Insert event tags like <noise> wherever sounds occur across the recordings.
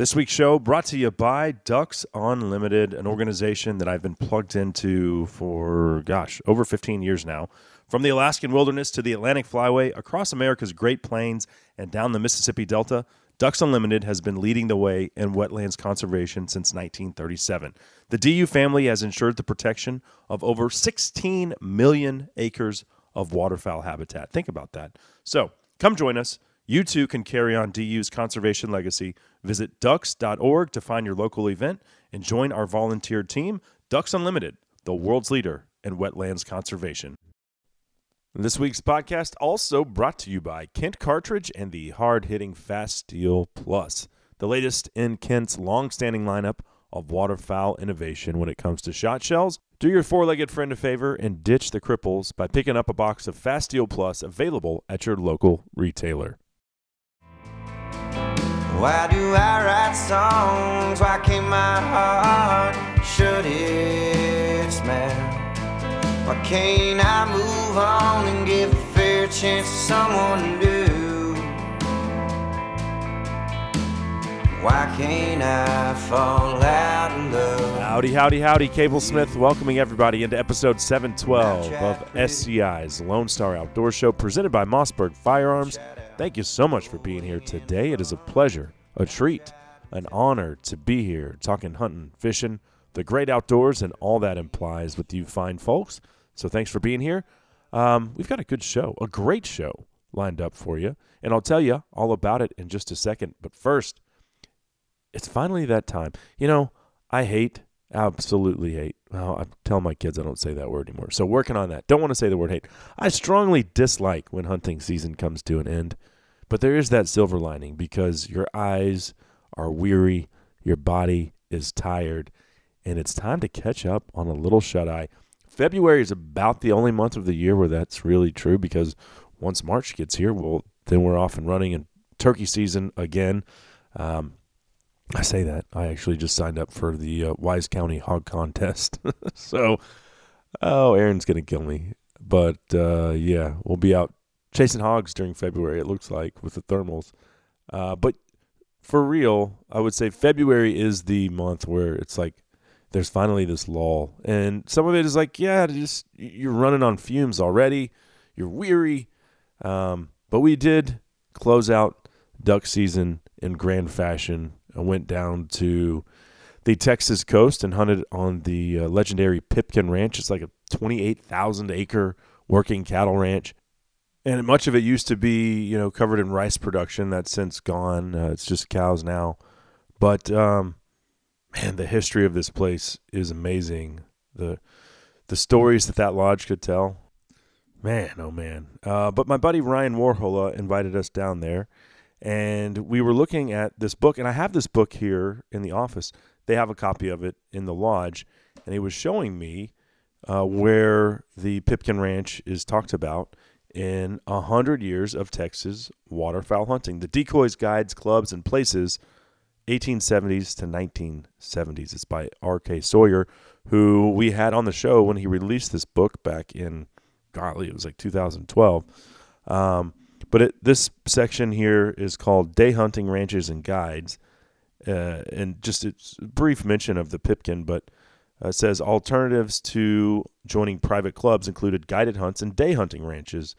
This week's show brought to you by Ducks Unlimited, an organization that I've been plugged into for, gosh, over 15 years now. From the Alaskan wilderness to the Atlantic flyway, across America's Great Plains, and down the Mississippi Delta, Ducks Unlimited has been leading the way in wetlands conservation since 1937. The DU family has ensured the protection of over 16 million acres of waterfowl habitat. Think about that. So come join us. You too can carry on DU's conservation legacy. Visit ducks.org to find your local event and join our volunteer team, Ducks Unlimited, the world's leader in wetlands conservation. This week's podcast also brought to you by Kent Cartridge and the hard hitting Fast Steel Plus, the latest in Kent's long standing lineup of waterfowl innovation when it comes to shot shells. Do your four legged friend a favor and ditch the cripples by picking up a box of Fast Steel Plus available at your local retailer. Why do I write songs? Why can't my heart shut its mouth? Why can't I move on and give a fair chance to someone new? Why can't I fall out of love? Howdy, howdy, howdy. Cable Smith welcoming everybody into episode 712 of SCI's Lone Star Outdoor Show presented by Mossberg Firearms. Thank you so much for being here today. It is a pleasure, a treat, an honor to be here talking hunting, fishing, the great outdoors, and all that implies with you fine folks. So thanks for being here. Um, we've got a good show, a great show lined up for you. And I'll tell you all about it in just a second. But first, it's finally that time. You know, I hate, absolutely hate. Well, I tell my kids I don't say that word anymore. So working on that. Don't want to say the word hate. I strongly dislike when hunting season comes to an end. But there is that silver lining because your eyes are weary, your body is tired, and it's time to catch up on a little shut eye. February is about the only month of the year where that's really true because once March gets here, well, then we're off and running in turkey season again. Um, I say that. I actually just signed up for the uh, Wise County Hog Contest. <laughs> so, oh, Aaron's going to kill me. But uh, yeah, we'll be out chasing hogs during February, it looks like, with the thermals. Uh, but for real, I would say February is the month where it's like there's finally this lull. And some of it is like, yeah, just you're running on fumes already. You're weary. Um, but we did close out duck season in grand fashion I went down to the Texas coast and hunted on the uh, legendary Pipkin Ranch. It's like a 28,000 acre working cattle ranch. And much of it used to be, you know, covered in rice production. That's since gone. Uh, it's just cows now. But um, man, the history of this place is amazing. The the stories that that lodge could tell, man, oh man. Uh, but my buddy Ryan Warhola invited us down there, and we were looking at this book, and I have this book here in the office. They have a copy of it in the lodge, and he was showing me uh, where the Pipkin Ranch is talked about in a hundred years of Texas waterfowl hunting. The decoys, guides, clubs, and places, 1870s to 1970s. It's by R.K. Sawyer, who we had on the show when he released this book back in, golly, it was like 2012. Um, but it, this section here is called Day Hunting Ranches and Guides. Uh, and just a brief mention of the Pipkin, but uh, says alternatives to joining private clubs included guided hunts and day hunting ranches.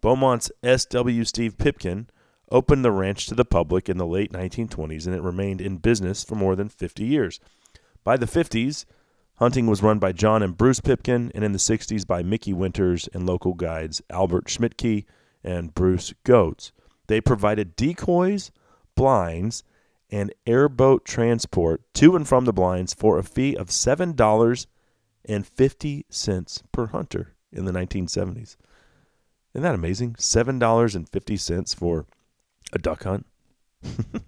Beaumont's S.W. Steve Pipkin opened the ranch to the public in the late 1920s and it remained in business for more than 50 years. By the 50s, hunting was run by John and Bruce Pipkin, and in the 60s by Mickey Winters and local guides Albert Schmidtke and Bruce Goetz. They provided decoys, blinds, and airboat transport to and from the blinds for a fee of $7.50 per hunter in the 1970s. Isn't that amazing? $7.50 for a duck hunt. <laughs>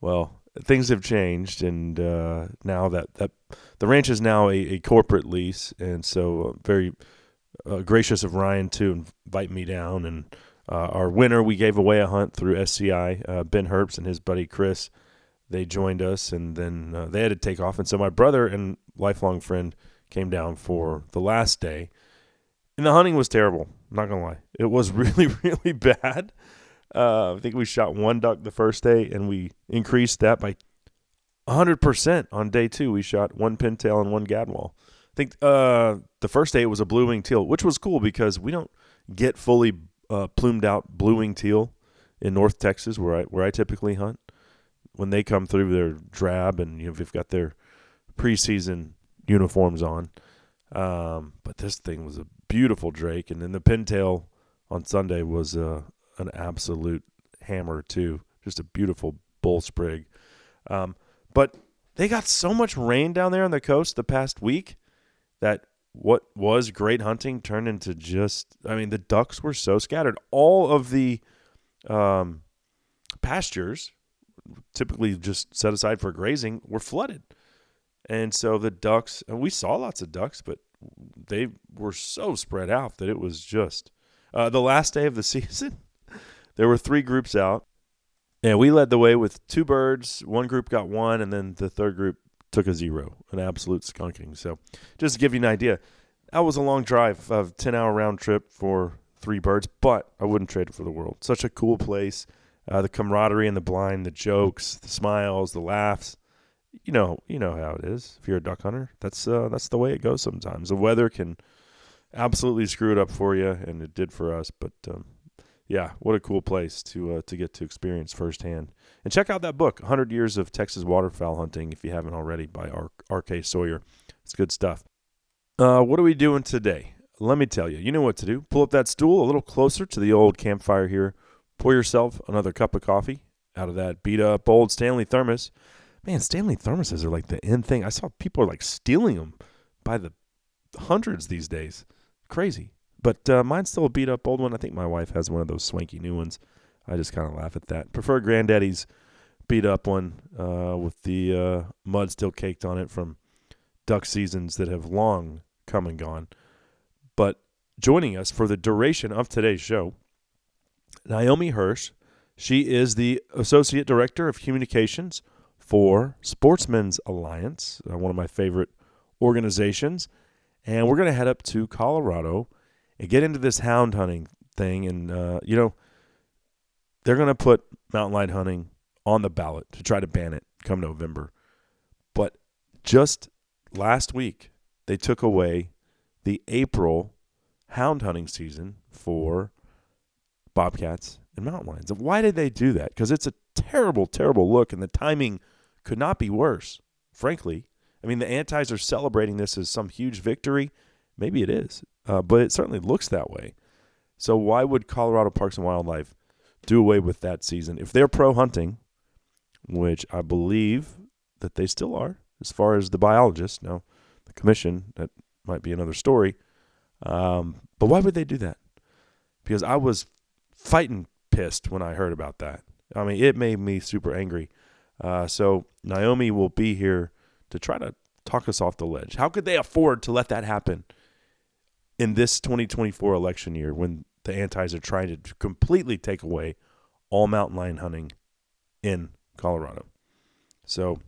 well, things have changed, and uh, now that, that the ranch is now a, a corporate lease, and so uh, very uh, gracious of Ryan to invite me down. And uh, our winner, we gave away a hunt through SCI. Uh, ben Herbst and his buddy Chris, they joined us, and then uh, they had to take off. And so my brother and lifelong friend came down for the last day. And the hunting was terrible. I'm not gonna lie, it was <laughs> really, really bad. Uh, I think we shot one duck the first day, and we increased that by 100% on day two. We shot one pintail and one gadwall. I think uh, the first day it was a blue wing teal, which was cool because we don't get fully uh, plumed out blue wing teal in North Texas, where I where I typically hunt. When they come through, they're drab, and you know, they've got their preseason uniforms on. Um, but this thing was a beautiful drake, and then the pintail on Sunday was uh, an absolute hammer too. Just a beautiful bull sprig. Um, but they got so much rain down there on the coast the past week that what was great hunting turned into just. I mean, the ducks were so scattered. All of the um, pastures, typically just set aside for grazing, were flooded. And so the ducks, and we saw lots of ducks, but they were so spread out that it was just uh, the last day of the <laughs> season. there were three groups out, and we led the way with two birds. One group got one, and then the third group took a zero, an absolute skunking. So, just to give you an idea, that was a long drive, a ten hour round trip for three birds, but I wouldn't trade it for the world. Such a cool place. Uh, the camaraderie and the blind, the jokes, the smiles, the laughs you know, you know how it is. If you're a duck hunter, that's uh, that's the way it goes. Sometimes the weather can absolutely screw it up for you, and it did for us. But um, yeah, what a cool place to uh, to get to experience firsthand. And check out that book, 100 Years of Texas Waterfowl Hunting, if you haven't already, by R.K. Sawyer. It's good stuff. Uh, what are we doing today? Let me tell you. You know what to do. Pull up that stool a little closer to the old campfire here. Pour yourself another cup of coffee out of that beat up old Stanley thermos man, Stanley thermoses are like the end thing. I saw people are like stealing them by the hundreds these days. Crazy. But uh, mine's still a beat up old one. I think my wife has one of those swanky new ones. I just kind of laugh at that. Prefer Granddaddy's beat up one uh, with the uh, mud still caked on it from duck seasons that have long come and gone. But joining us for the duration of today's show, Naomi Hirsch. She is the Associate Director of Communications for Sportsmen's Alliance, uh, one of my favorite organizations. And we're going to head up to Colorado and get into this hound hunting thing. And, uh, you know, they're going to put mountain lion hunting on the ballot to try to ban it come November. But just last week, they took away the April hound hunting season for bobcats and mountain lions. And why did they do that? Because it's a terrible, terrible look, and the timing – could not be worse, frankly. I mean, the antis are celebrating this as some huge victory. Maybe it is, uh, but it certainly looks that way. So why would Colorado Parks and Wildlife do away with that season if they're pro hunting, which I believe that they still are, as far as the biologists. Now, the commission that might be another story. Um, but why would they do that? Because I was fighting pissed when I heard about that. I mean, it made me super angry. Uh, so Naomi will be here to try to talk us off the ledge. How could they afford to let that happen in this 2024 election year when the antis are trying to completely take away all mountain lion hunting in Colorado? So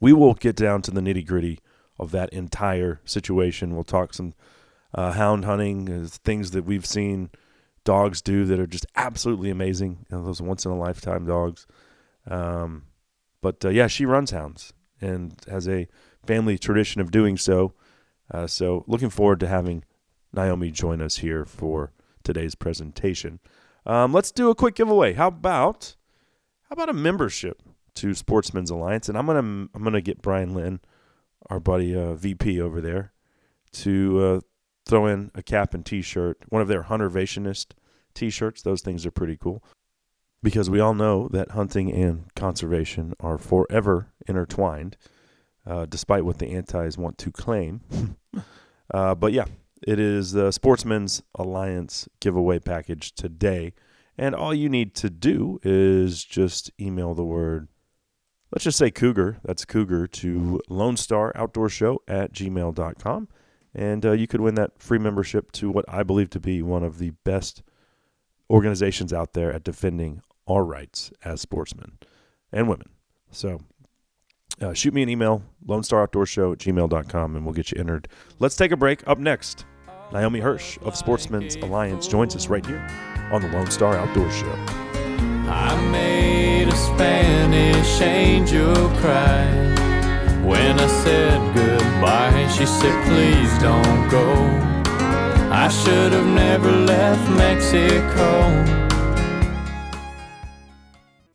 we will get down to the nitty gritty of that entire situation. We'll talk some uh, hound hunting, uh, things that we've seen dogs do that are just absolutely amazing. You know, those once in a lifetime dogs. Um, but uh, yeah, she runs hounds and has a family tradition of doing so. Uh, so looking forward to having Naomi join us here for today's presentation. Um, let's do a quick giveaway. How about how about a membership to Sportsmen's Alliance? And I'm gonna I'm gonna get Brian Lynn, our buddy uh, VP over there, to uh, throw in a cap and T-shirt, one of their Huntervationist T-shirts. Those things are pretty cool because we all know that hunting and conservation are forever intertwined, uh, despite what the antis want to claim. <laughs> uh, but yeah, it is the Sportsmen's Alliance giveaway package today. And all you need to do is just email the word, let's just say Cougar. That's Cougar to Lone Star Outdoor Show at gmail.com. And uh, you could win that free membership to what I believe to be one of the best organizations out there at defending our rights as sportsmen and women. So uh, shoot me an email, Lone Star Outdoor Show at gmail.com, and we'll get you entered. Let's take a break. Up next, Naomi Hirsch of Sportsmen's Alliance joins us right here on the Lone Star Outdoor Show. I made a Spanish angel cry when I said goodbye. She said, Please don't go. I should have never left Mexico.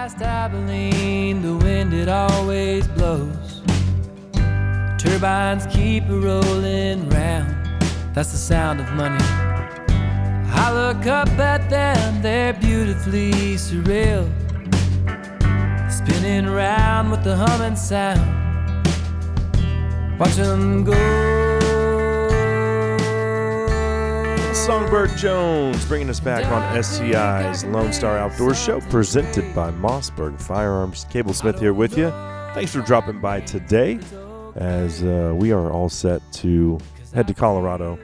Past Abilene, the wind it always blows. Turbines keep a rolling round. That's the sound of money. I look up at them, they're beautifully surreal. Spinning round with the humming sound. Watch them go. Songbird Jones bringing us back on SCI's Lone Star Outdoor Show, presented by Mossberg Firearms. Cable Smith here with you. Thanks for dropping by today, as uh, we are all set to head to Colorado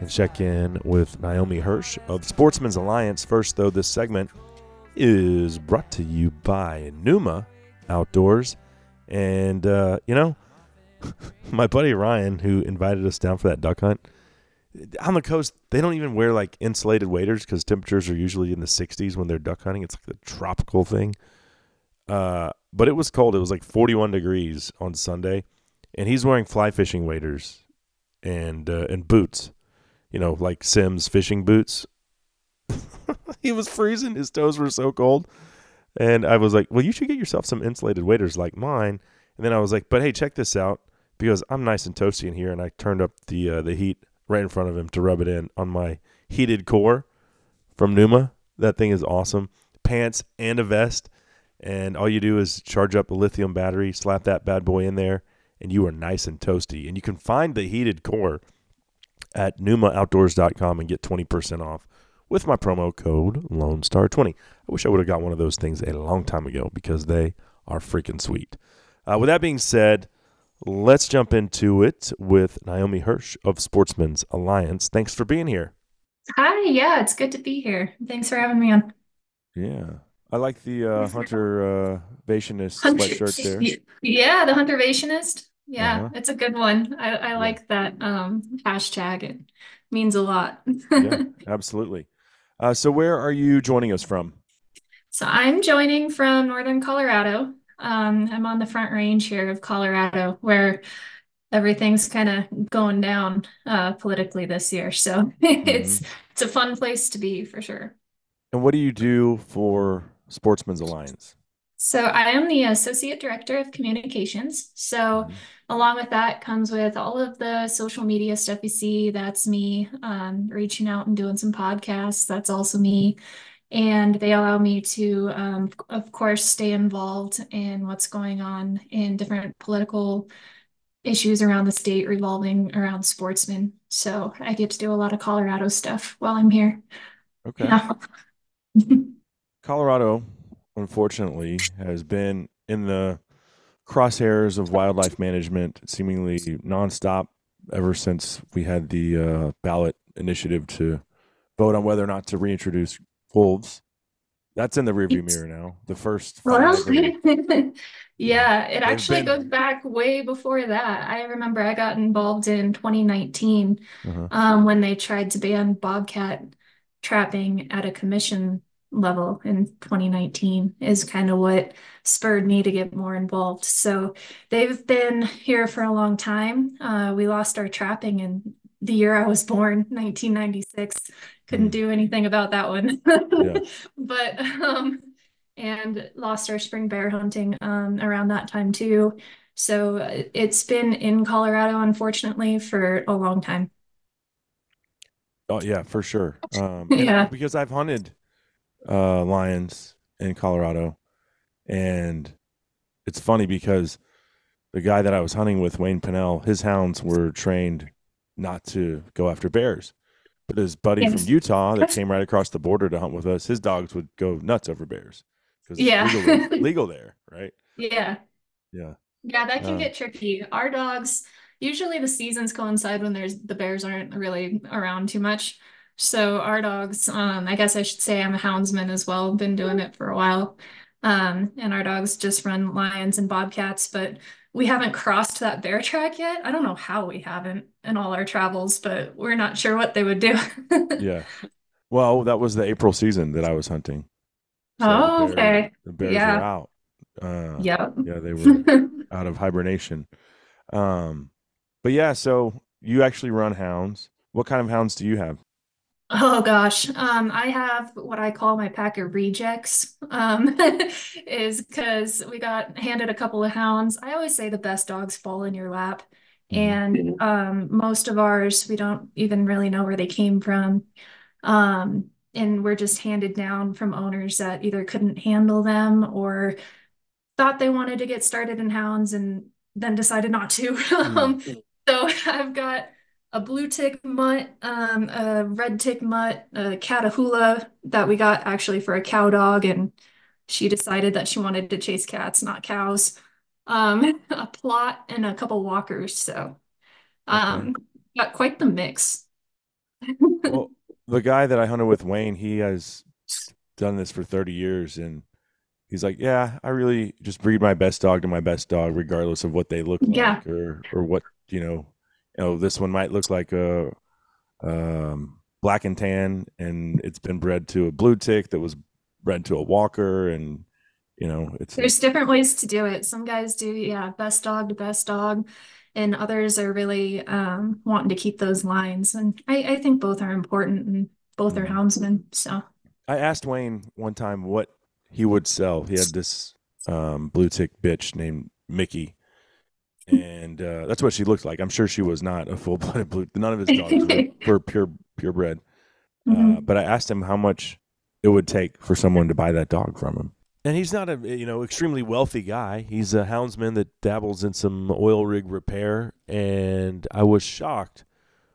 and check in with Naomi Hirsch of Sportsman's Alliance. First, though, this segment is brought to you by Numa Outdoors. And, uh, you know, <laughs> my buddy Ryan, who invited us down for that duck hunt, on the coast, they don't even wear like insulated waders because temperatures are usually in the 60s when they're duck hunting. It's like the tropical thing. Uh, but it was cold. It was like 41 degrees on Sunday, and he's wearing fly fishing waders and uh, and boots, you know, like Simms fishing boots. <laughs> he was freezing. His toes were so cold, and I was like, "Well, you should get yourself some insulated waders like mine." And then I was like, "But hey, check this out." Because I'm nice and toasty in here, and I turned up the uh, the heat right in front of him to rub it in on my heated core from Numa. That thing is awesome. Pants and a vest. And all you do is charge up a lithium battery, slap that bad boy in there, and you are nice and toasty. And you can find the heated core at numaoutdoors.com and get 20% off with my promo code Lone Star 20 I wish I would have got one of those things a long time ago because they are freaking sweet. Uh, with that being said, Let's jump into it with Naomi Hirsch of Sportsman's Alliance. Thanks for being here. Hi, yeah, it's good to be here. Thanks for having me on. Yeah. I like the uh, Hunter uh, Vationist sweatshirt there. Yeah, the Huntervationist. Yeah, Uh-huh. it's a good one. I, I like that um, hashtag. It means a lot. yeah, <laughs> absolutely. Uh, so, where are you joining us from? So I'm joining from northern Colorado. Um, I'm on the front range here of Colorado where everything's kind of going down uh, politically this year. So <laughs> it's it's a fun place to be for sure. And what do you do for Sportsman's Alliance? So I am the Associate Director of Communications. So along with that comes with all of the social media stuff you see. That's me um, reaching out and doing some podcasts. That's also me. And they allow me to, um, of course, stay involved in what's going on in different political issues around the state revolving around sportsmen. So I get to do a lot of Colorado stuff while I'm here. Okay. Yeah. <laughs> Colorado, unfortunately, has been in the crosshairs of wildlife management seemingly nonstop ever since we had the uh, ballot initiative to vote on whether or not to reintroduce wolves. That's in the rearview mirror now. The first Well, <laughs> yeah, it actually been- goes back way before that. I remember I got involved in 2019 Uh-huh. um, when they tried to ban bobcat trapping at a commission level in 2019 is kind of what spurred me to get more involved. So they've been here for a long time. Uh, we lost our trapping in the year I was born, 1996. Couldn't Mm. do anything about that one. Yeah. <laughs> But um and lost our spring bear hunting um around that time too. So uh, it's been in Colorado, unfortunately, for a long time. Oh yeah, for sure. Um, <laughs> Yeah. because I've hunted uh, lions in Colorado, and it's funny because the guy that I was hunting with, Wayne Pinnell, his hounds were trained not to go after bears, But his buddy Yes. from Utah that came right across the border to hunt with us, his dogs would go nuts over bears because Yeah. legal, <laughs> legal there, right? Yeah. Yeah. Yeah, that can Uh. get tricky. Our dogs, usually the seasons coincide when there's the bears aren't really around too much. So our dogs, um, I guess I should say I'm a houndsman as well, been doing it for a while. Um, and our dogs just run lions and bobcats, but we haven't crossed that bear track yet. I don't know how we haven't in all our travels, but we're not sure what they would do. <laughs> Yeah. Well, that was the April season that I was hunting. So Oh, the bear- okay. The bears Yeah. were out. Uh, Yep. Yeah, they were <laughs> out of hibernation. Um, but yeah, so you actually run hounds. What kind of hounds do you have? Oh gosh, um, I have what I call my pack of rejects. Um, <laughs> is because we got handed a couple of hounds. I always say the best dogs fall in your lap, and um, most of ours we don't even really know where they came from, um, and we're just handed down from owners that either couldn't handle them or thought they wanted to get started in hounds and then decided not to. <laughs> Um, so <laughs> I've got a blue tick mutt, um, a red tick mutt, a Catahoula that we got actually for a cow dog, and she decided that she wanted to chase cats, not cows. Um, <laughs> a Plott and a couple walkers. So, um, got quite the mix. <laughs> well, the guy that I hunted with, Wayne, he has done this for 30 years, and he's like, "Yeah, I really just breed my best dog to my best dog, regardless of what they look like or or what you know. You know, this one might look like a um, black and tan, and it's been bred to a blue tick that was bred to a walker, and you know, it's There's different ways to do it. Some guys do, yeah, best dog to best dog, and others are really um, wanting to keep those lines. And I, I think both are important, and both are Mhm. houndsmen. So, I asked Wayne one time what he would sell. He had this um, blue tick bitch named Mickey, and uh, that's what she looked like. I'm sure she was not a full blooded blue. None of his dogs were, <laughs> were pure purebred. Uh, mhm. but I asked him how much it would take for someone to buy that dog from him. And he's not a you know extremely wealthy guy. He's a houndsman that dabbles in some oil rig repair, and I was shocked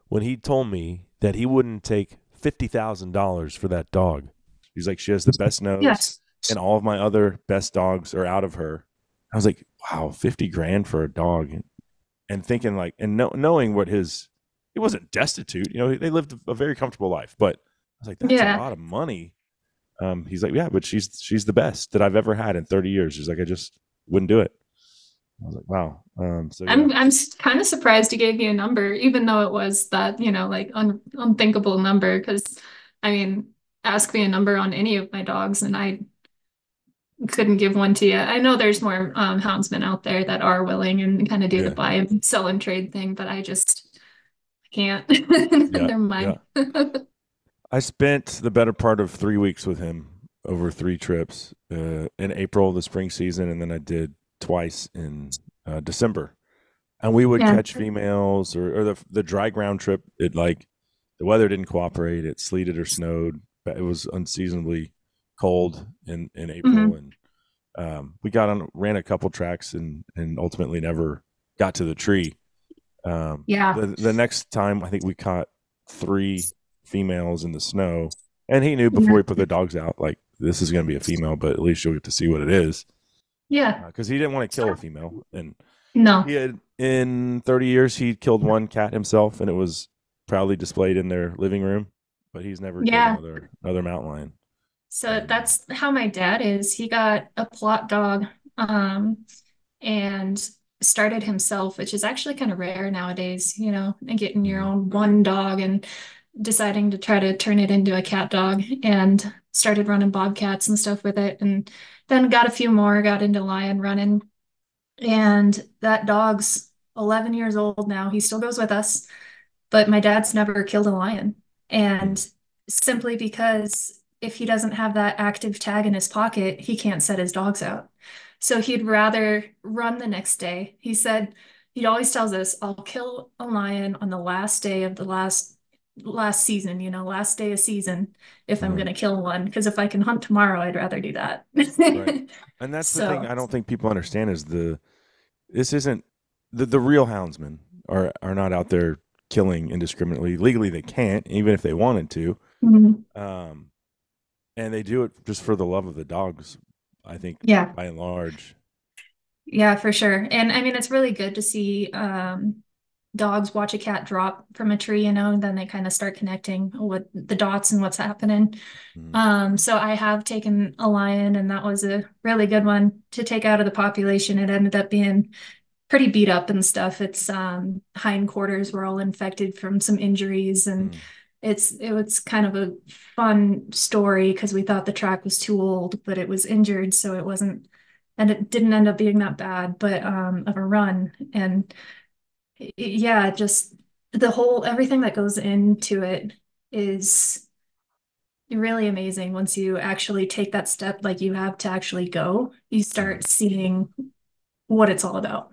when he told me that he wouldn't take fifty thousand dollars for that dog. He's like, she has the best <laughs> nose, yes. and all of my other best dogs are out of her. I was like, wow, fifty grand for a dog, and, and thinking like, and know, knowing what his, he wasn't destitute. You know, they lived a very comfortable life, but I was like, that's Yeah. a lot of money. Um, he's like, yeah, but she's she's the best that I've ever had in thirty years. He's like, I just wouldn't do it. I was like, wow. Um, so yeah. I'm I'm kind of surprised he gave you a number, even though it was that, you know, like un unthinkable number. Because I mean, ask me a number on any of my dogs, and I couldn't give one to you. I know there's more um, houndsmen out there that are willing and kind of do Yeah. the buy and sell and trade thing, but I just can't. <laughs> They're mine. I spent the better part of three weeks with him over three trips uh, in April, the spring season, and then I did twice in uh, December. And we would Yeah. catch females or, or the the dry ground trip. It like the weather didn't cooperate. It sleeted or snowed. It was unseasonably cold in in April, Mhm. and um, we got on ran a couple tracks and and ultimately never got to the tree. Um, Yeah. the, the next time I think we caught three females in the snow, and he knew before Yeah. he put the dogs out, like this is going to be a female, but at least you'll get to see what it is, Yeah. because he didn't want to kill a female, and No. he had in 30 years he killed one cat himself, and it was proudly displayed in their living room, but he's never Yeah. killed another another mountain lion. So that's how my dad is. He got a Plott dog um, and started himself, which is actually kind of rare nowadays, you know, and getting your own one dog and deciding to try to turn it into a cat dog and started running bobcats and stuff with it. And then got a few more, got into lion running. And that dog's 11 years old now. He still goes with us, but my dad's never killed a lion. And simply because if he doesn't have that active tag in his pocket, he can't set his dogs out. So he'd rather run the next day. He said he always tells us, I'll kill a lion on the last day of the last last season, you know, last day of season if I'm Mhm. gonna kill one. Because if I can hunt tomorrow, I'd rather do that. Right. <laughs> And that's the thing I don't think people understand is the this isn't the, the real houndsmen are are not out there killing indiscriminately. Legally, they can't, even if they wanted to. Mhm. Um, and they do it just for the love of the dogs. I think, Yeah. by and large. Yeah, for sure. And I mean, it's really good to see um, dogs watch a cat drop from a tree, you know, and then they kind of start connecting with the dots and what's happening. Mhm. Um, so I have taken a lion, and that was a really good one to take out of the population. It ended up being pretty beat up and stuff. Its um, hindquarters were all infected from some injuries, and Mm. It's it was kind of a fun story because we thought the track was too old, but it was injured, so it wasn't, and it didn't end up being that bad, but um, of a run. And y- yeah, just the whole everything that goes into it is really amazing once you actually take that step like you have to actually go you start seeing what it's all about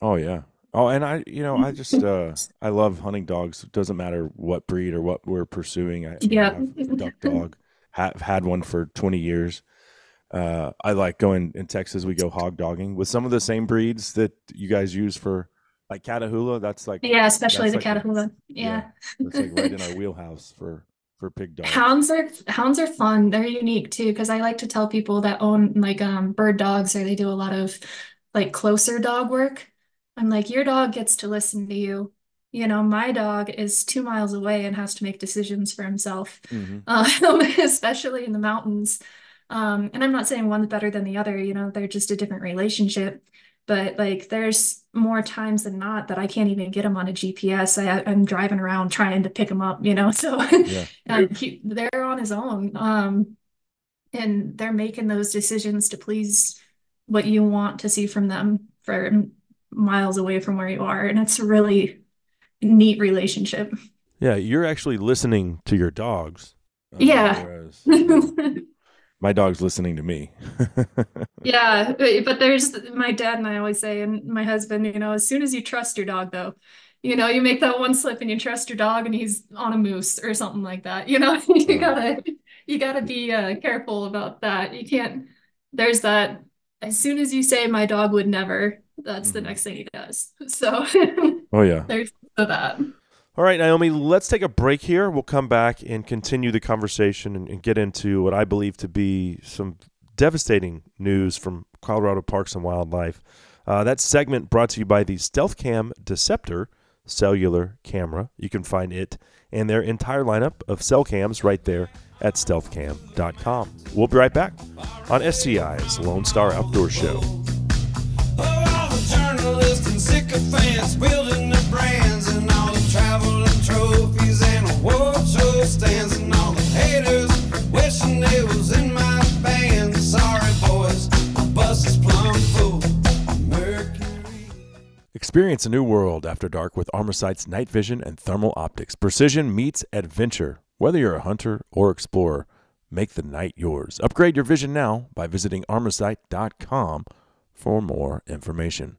Oh yeah. Oh, and I, you know, I <laughs> just, uh, I love hunting dogs. It doesn't matter what breed or what we're pursuing. I, you know, Yeah. I have a duck <laughs> dog. Have had one for twenty years. Uh, I like going in Texas. We go hog dogging with some of the same breeds that you guys use for like Catahoula. That's like yeah especially the like Catahoula yeah that's like right in our <laughs> wheelhouse for for pig dogs. Hounds are hounds are fun. They're unique too, because I like to tell people that own like um bird dogs or they do a lot of like closer dog work. I'm like, your dog gets to listen to you. You know, my dog is two miles away and has to make decisions for himself, Mhm. <laughs> um, especially in the mountains. Um, and I'm not saying one's better than the other, you know, they're just a different relationship. But like, there's more times than not that I can't even get him on a GPS. I, I'm driving around trying to pick him up, you know. <laughs> So Yeah. and he, they're on his own um and they're making those decisions to please what you want to see from them for miles away from where you are and it's a really neat relationship Yeah, you're actually listening to your dogs. uh, Yeah. whereas, <laughs> my dog's listening to me. <laughs> yeah but but there's my dad and I always say and my husband you know as soon as you trust your dog though you know you make that one slip and you trust your dog and he's on a moose or something like that you know <laughs> you gotta you gotta be uh, careful about that you can't there's that as soon as you say my dog would never that's the Mhm. next thing he does <laughs> so Oh yeah. <laughs> there's that All right, Naomi, let's take a break here. We'll come back and continue the conversation and, and get into what I believe to be some devastating news from Colorado Parks and Wildlife. Uh, that segment brought to you by the Stealth Cam Deceptor cellular camera. You can find it and their entire lineup of cell cams right there at stealthcam.com. We'll be right back on SCI's Lone Star Outdoor Show. And sycophants building their brands and all trophies and all the haters wishing was in my band. Sorry, boys, my bus is. Experience a new world after dark with Armorsight's night vision and thermal optics. Precision meets adventure. Whether you're a hunter or explorer, make the night yours. Upgrade your vision now by visiting armorsight.com for more information.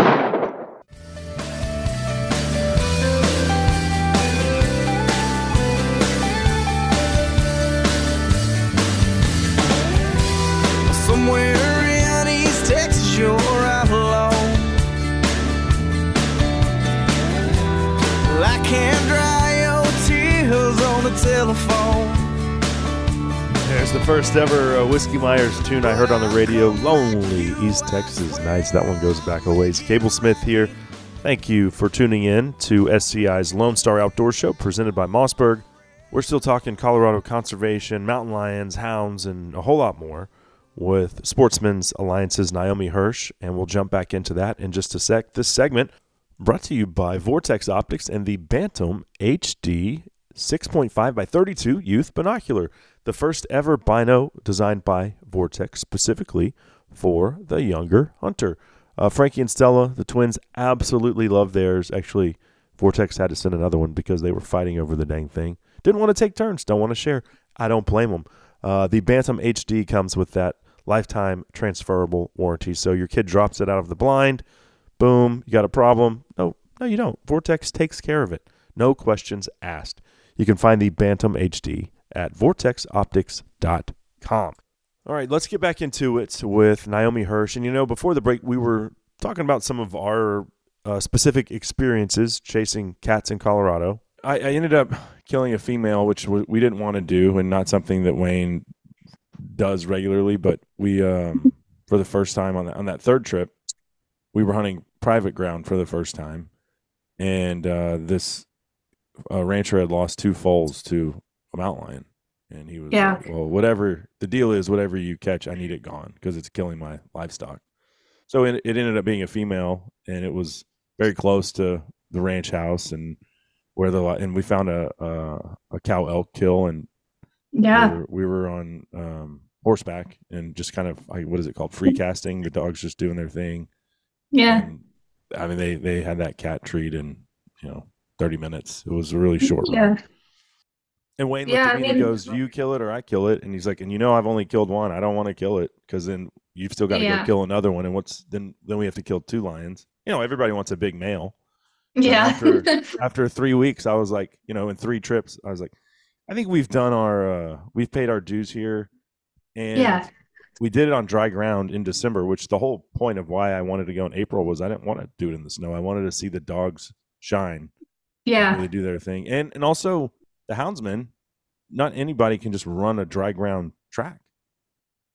Can't dry your tears on the telephone. There's the first ever uh, Whiskey Myers tune I heard on the radio, Lonely East Texas Nights. That one goes back a ways. Cable Smith here. Thank you for tuning in to SCI's Lone Star Outdoor Show presented by Mossberg. We're still talking Colorado conservation, mountain lions, hounds, and a whole lot more with Sportsmen's Alliance's Naomi Hirsch, and we'll jump back into that in just a sec. This segment brought to you by Vortex Optics and the Bantam HD 6.5 by 32 Youth Binocular, the first ever bino designed by Vortex specifically for the younger hunter. Uh, Frankie and Stella, the twins, absolutely love theirs. Actually, Vortex had to send another one because they were fighting over the dang thing. didn't want to take turns, don't want to share. I don't blame them. Uh, the Bantam HD comes with that lifetime transferable warranty. So your kid drops it out of the blind, boom, you got a problem. No, no, you don't. Vortex takes care of it. No questions asked. You can find the Bantam HD at vortexoptics.com. All right, let's get back into it with Naomi Hirsch. And you know, before the break, we were talking about some of our uh, specific experiences chasing cats in Colorado. I, I ended up killing a female, which we didn't want to do, and not something that Wayne does regularly. But we, um, <laughs> for the first time on that on that third trip, we were hunting private ground for the first time, and uh, this uh, rancher had lost two foals to a mountain lion, and he was Yeah. like, well, whatever the deal is, whatever you catch, I need it gone because it's killing my livestock. So it, it ended up being a female, and it was very close to the ranch house and where the and we found a a, a cow elk kill and Yeah. we were, we were on um, horseback and just kind of like what is it called free casting the dogs just doing their thing Yeah. and, i mean they they had that cat treat in you know 30 minutes it was a really short run. Yeah. and wayne looked Yeah, at I me and goes you kill it or i kill it and he's like and you know i've only killed one i don't want to kill it because then you've still got to Yeah. go kill another one and what's then then we have to kill two lions you know everybody wants a big male Yeah. after- <laughs> after three weeks, I was like, you know, in three trips, I was like, I think we've done our, uh, we've paid our dues here, and Yeah. We did it on dry ground in December. Which the whole point of why I wanted to go in April was I didn't want to do it in the snow. I wanted to see the dogs shine, yeah. really do their thing, and and also the houndsmen. Not anybody can just run a dry ground track.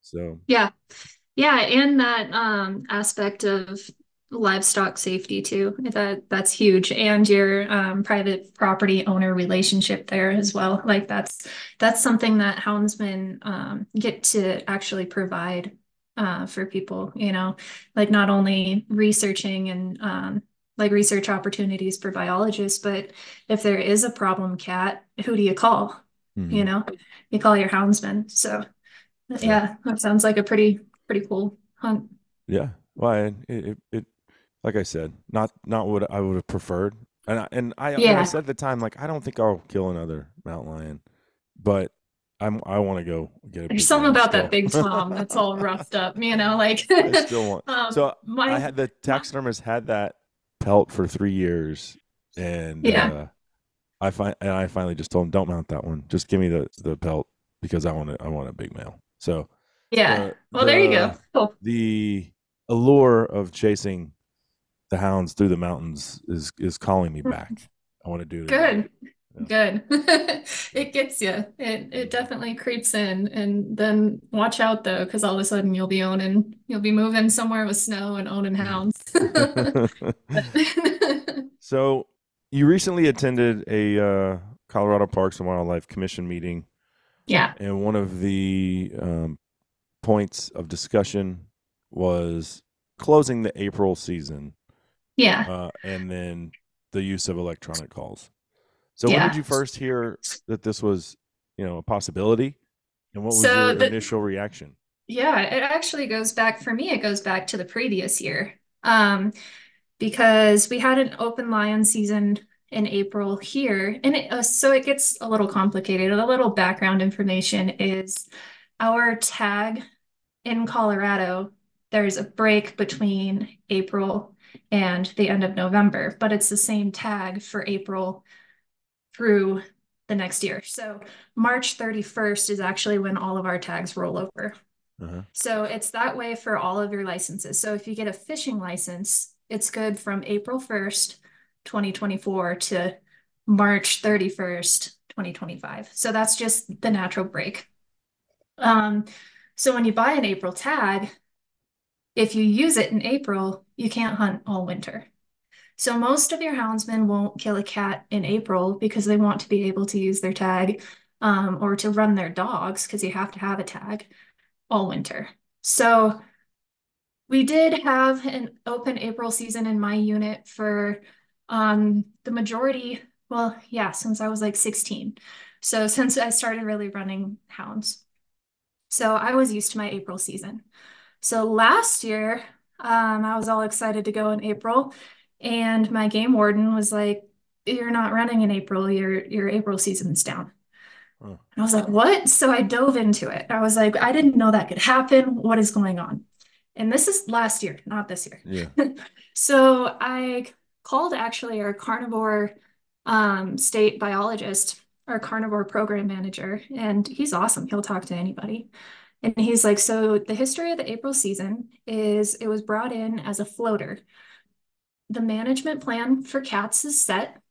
So Yeah. Yeah, and that um aspect of livestock safety too. That that's huge. And your um private property owner relationship there as well. Like that's that's something that houndsmen um get to actually provide uh for people, you know, like not only researching and um like research opportunities for biologists, but if there is a problem cat, who do you call? mhm. You know, you call your houndsman. So yeah, that sounds like a pretty pretty cool hunt. Yeah. Well, it, it, it, like I said, not not what I would have preferred, and I, and I, and I said at the time, like I don't think I'll kill another mountain lion, but I'm I want to go get a. There's something about still. that big <laughs> tom that's all roughed up, you know, like <laughs> I still want. <laughs> um, So my I had the taxidermist had that pelt for three years, and Yeah. uh, I find and I finally just told him, don't mount that one. Just give me the the pelt because I want it. I want a big male. So yeah. the- Well, there you go. Cool. the allure of chasing the hounds through the mountains is is calling me back. I want to do it. Good. Good. <laughs> It gets you. It it definitely creeps in. And then watch out though, because all of a sudden you'll be owning, you'll be moving somewhere with snow and owning hounds. <laughs> <laughs> so you recently attended a uh, Colorado Parks and Wildlife Commission meeting, Yeah. and one of the um, points of discussion was closing the April season, Yeah. uh, and then the use of electronic calls. So when did you first hear that this was, you know, a possibility, and what was So your the- initial reaction? Yeah, it actually goes back for me, it goes back to the previous year. Um, because we had an open lion season in April here, and it, uh, so it gets a little complicated. A little background information is our tag in Colorado, there's a break between April and the end of November, but it's the same tag for April through the next year. So March 31st is actually when all of our tags roll over. Uh-huh. So it's that way for all of your licenses. So if you get a fishing license, it's good from April 1st, 2024 to March 31st, 2025. So that's just the natural break. Um, so when you buy an April tag, if you use it in April, you can't hunt all winter. So most of your houndsmen won't kill a cat in April because they want to be able to use their tag um, or to run their dogs because you have to have a tag all winter. So we did have an open April season in my unit for um, the majority, well, yeah, since I was like 16. So <laughs> since I started really running hounds. So I was used to my April season. So last year, um, I was all excited to go in April, and my game warden was like, "You're not running in April. Your your April season's down." And I was like, what? So I dove into it. I was like, I didn't know that could happen. What is going on? And this is last year, not this year. Yeah. <laughs> So I called actually our carnivore um, state biologist, our carnivore program manager, and he's awesome. He'll talk to anybody. And he's like, so the history of the April season is it was brought in as a floater. The management plan for cats is set.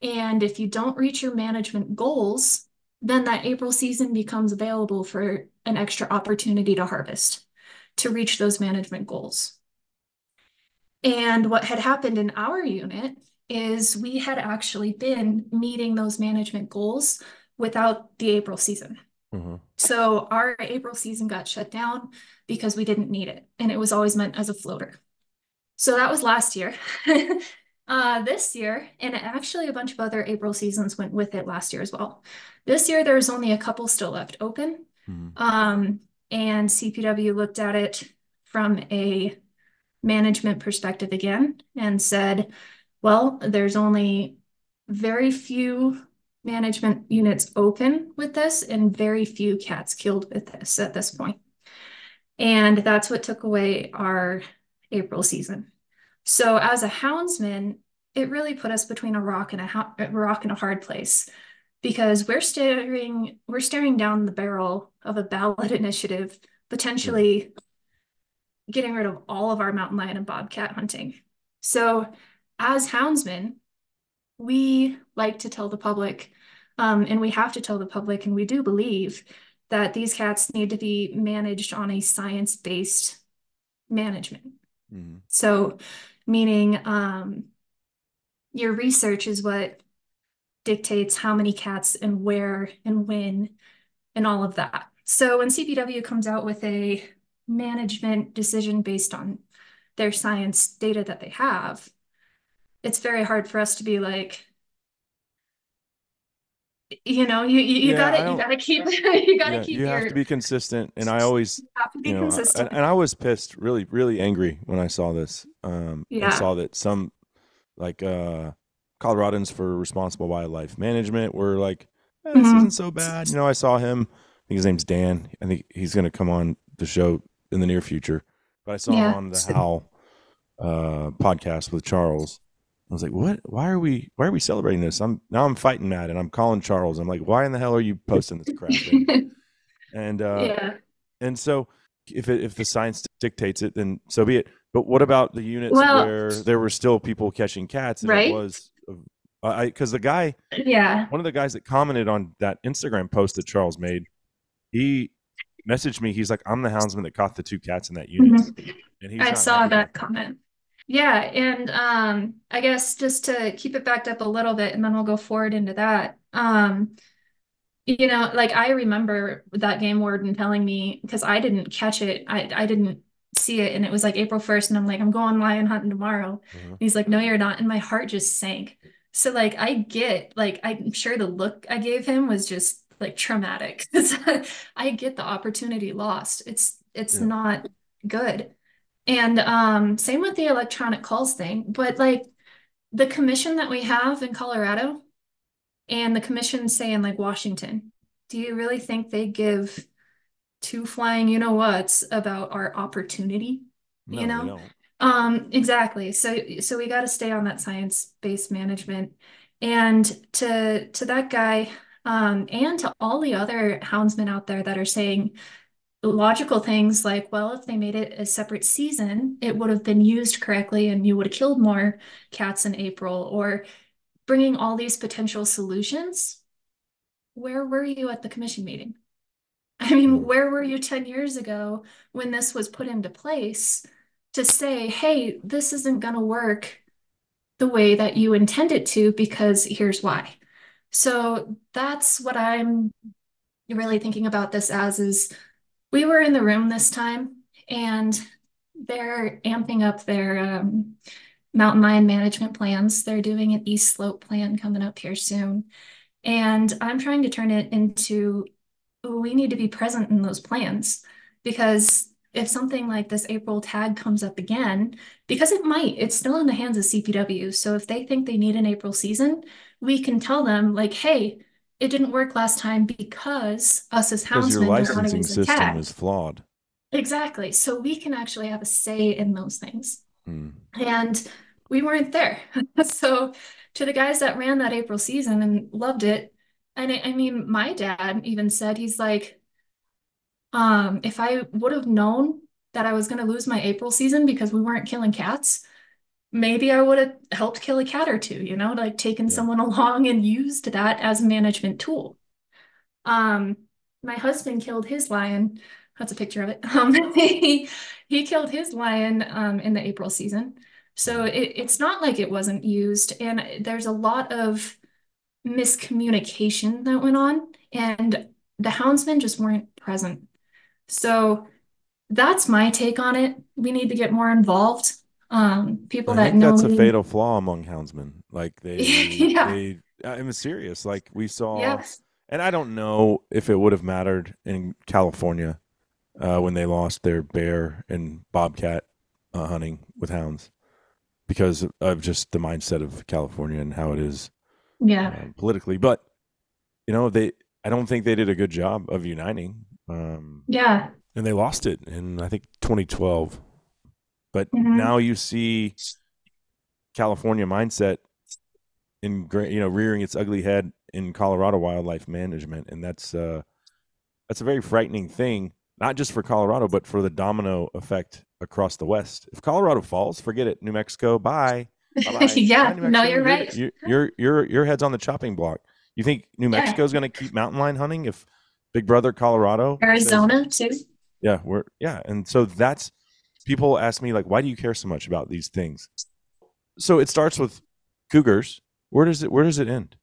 And if you don't reach your management goals, then that April season becomes available for an extra opportunity to harvest to reach those management goals. And what had happened in our unit is we had actually been meeting those management goals without the April season. Mhm. So our April season got shut down because we didn't need it, and it was always meant as a floater. So that was last year. <laughs> uh, this year, and actually a bunch of other April seasons went with it last year as well. This year, there's only a couple still left open. Mhm. Um, and CPW looked at it from a management perspective again and said, well, there's only very few management units open with this and very few cats killed with this at this point. And that's what took away our April season. So as a houndsman, it really put us between a rock and a, a rock and a hard place because we're staring we're staring down the barrel of a ballot <laughs> initiative potentially getting rid of all of our mountain lion and bobcat hunting. So as houndsmen, we like to tell the public, um, and we have to tell the public, and we do believe that these cats need to be managed on a science-based management. Mhm. So, meaning um, your research is what dictates how many cats and where and when and all of that. So, when CPW comes out with a management decision based on their science data that they have, it's very hard for us to be like, you know, you you, you Yeah, gotta you gotta keep <laughs> <laughs> you gotta Yeah, keep you your have to be consistent, and I always, you have to be you know, I- consistent. and, and I was pissed, really, really angry when I saw this. Um, Yeah. and saw that some, like, uh, Coloradans for responsible wildlife management were like, eh, "This Mhm. isn't so bad." You know, I saw him. I think his name's Dan. I think he's going to come on the show in the near future. But I saw Yeah. him on the Howl uh, podcast with Charles. I was like, "What? Why are we? Why are we celebrating this?" I'm now I'm fighting mad, and I'm calling Charles. I'm like, "Why in the hell are you posting this crap?" And, <laughs> and uh, yeah. and so, if it, if the science dictates it, then so be it. But what about the units Well- where there were still people catching cats? And Right. It was, uh, I because the guy, Yeah. one of the guys that commented on that Instagram post that Charles made, he messaged me. He's like, "I'm the houndsman that caught the two cats in that unit." And Mm-hmm. I saw that comment. Yeah, and um, I guess just to keep it backed up a little bit, and then we'll go forward into that. Um, you know, like I remember that game warden telling me because I didn't catch it, I I didn't see it, and it was like April 1st, and I'm like, I'm going lion hunting tomorrow. Mhm. He's like, No, you're not, and my heart just sank. So like I get like I'm sure the look I gave him was just like traumatic. <laughs> I get the opportunity lost. It's it's Yeah. not good. And um, same with the electronic calls thing, but like the commission that we have in Colorado and the commission say in like Washington, do you really think they give two flying you know whats about our opportunity? No, you know? Um, exactly. So so we got to stay on that science-based management. And to to that guy, um, and to all the other houndsmen out there that are saying logical things like, well, if they made it a separate season, it would have been used correctly and you would have killed more cats in April, or bringing all these potential solutions. Where were you at the commission meeting? <laughs> I mean, where were you 10 years ago when this was put into place to say, hey, this isn't going to work the way that you intend it to because here's why. So that's what I'm really thinking about this as is we were in the room this time and they're amping up their um, mountain lion management plans. They're doing an east slope plan coming up here soon. And I'm trying to turn it into we need to be present in those plans because if something like this April tag comes up again, because it might, it's still in the hands of CPW. So if they think they need an April season, we can tell them, like, hey, it didn't work last time because us as your houndsmen to licensing system is flawed. Exactly. So we can actually have a say in those things. Hmm. And we weren't there. <laughs> So to the guys that ran that April season and loved it, and I, I mean, my dad even said he's like, um, if I would have known that I was going to lose my April season because we weren't killing cats, maybe I would have helped kill a cat or two, you know, like taken Yeah. someone <laughs> along and used that as a management tool. Um, my husband killed his lion. That's a picture of it. <laughs> Um, <laughs> he he killed his lion um in the April season. So it, it's not like it wasn't used, and there's a lot of miscommunication that went on, and the houndsmen just weren't present. So that's my take on it. We need to get more involved. Um, people I that think know that's a fatal flaw among houndsmen. Like they, <laughs> Yeah. they, I'm serious. Like we saw, Yes. and I don't know if it would have mattered in California uh, when they lost their bear and bobcat uh, hunting with hounds because of just the mindset of California and how it is Yeah. uh, politically. But you know, they, I don't think they did a good job of uniting. Um, Yeah. and they lost it in I think 2012. But Mhm. now you see California mindset in you know rearing its ugly head in Colorado wildlife management, and that's uh, that's a very frightening thing, not just for Colorado, but for the domino effect across the West. If Colorado falls, forget it. New Mexico, bye. <laughs> Yeah, Bye, no, Mexico. you're right. Your, your your your head's on the chopping block. You think New Yeah. Mexico's going to keep mountain lion hunting if Big Brother Colorado says- Arizona too. yeah, we're yeah, and so that's people ask me like, why do you care so much about these things? So it starts with cougars. Where does it Where does it end?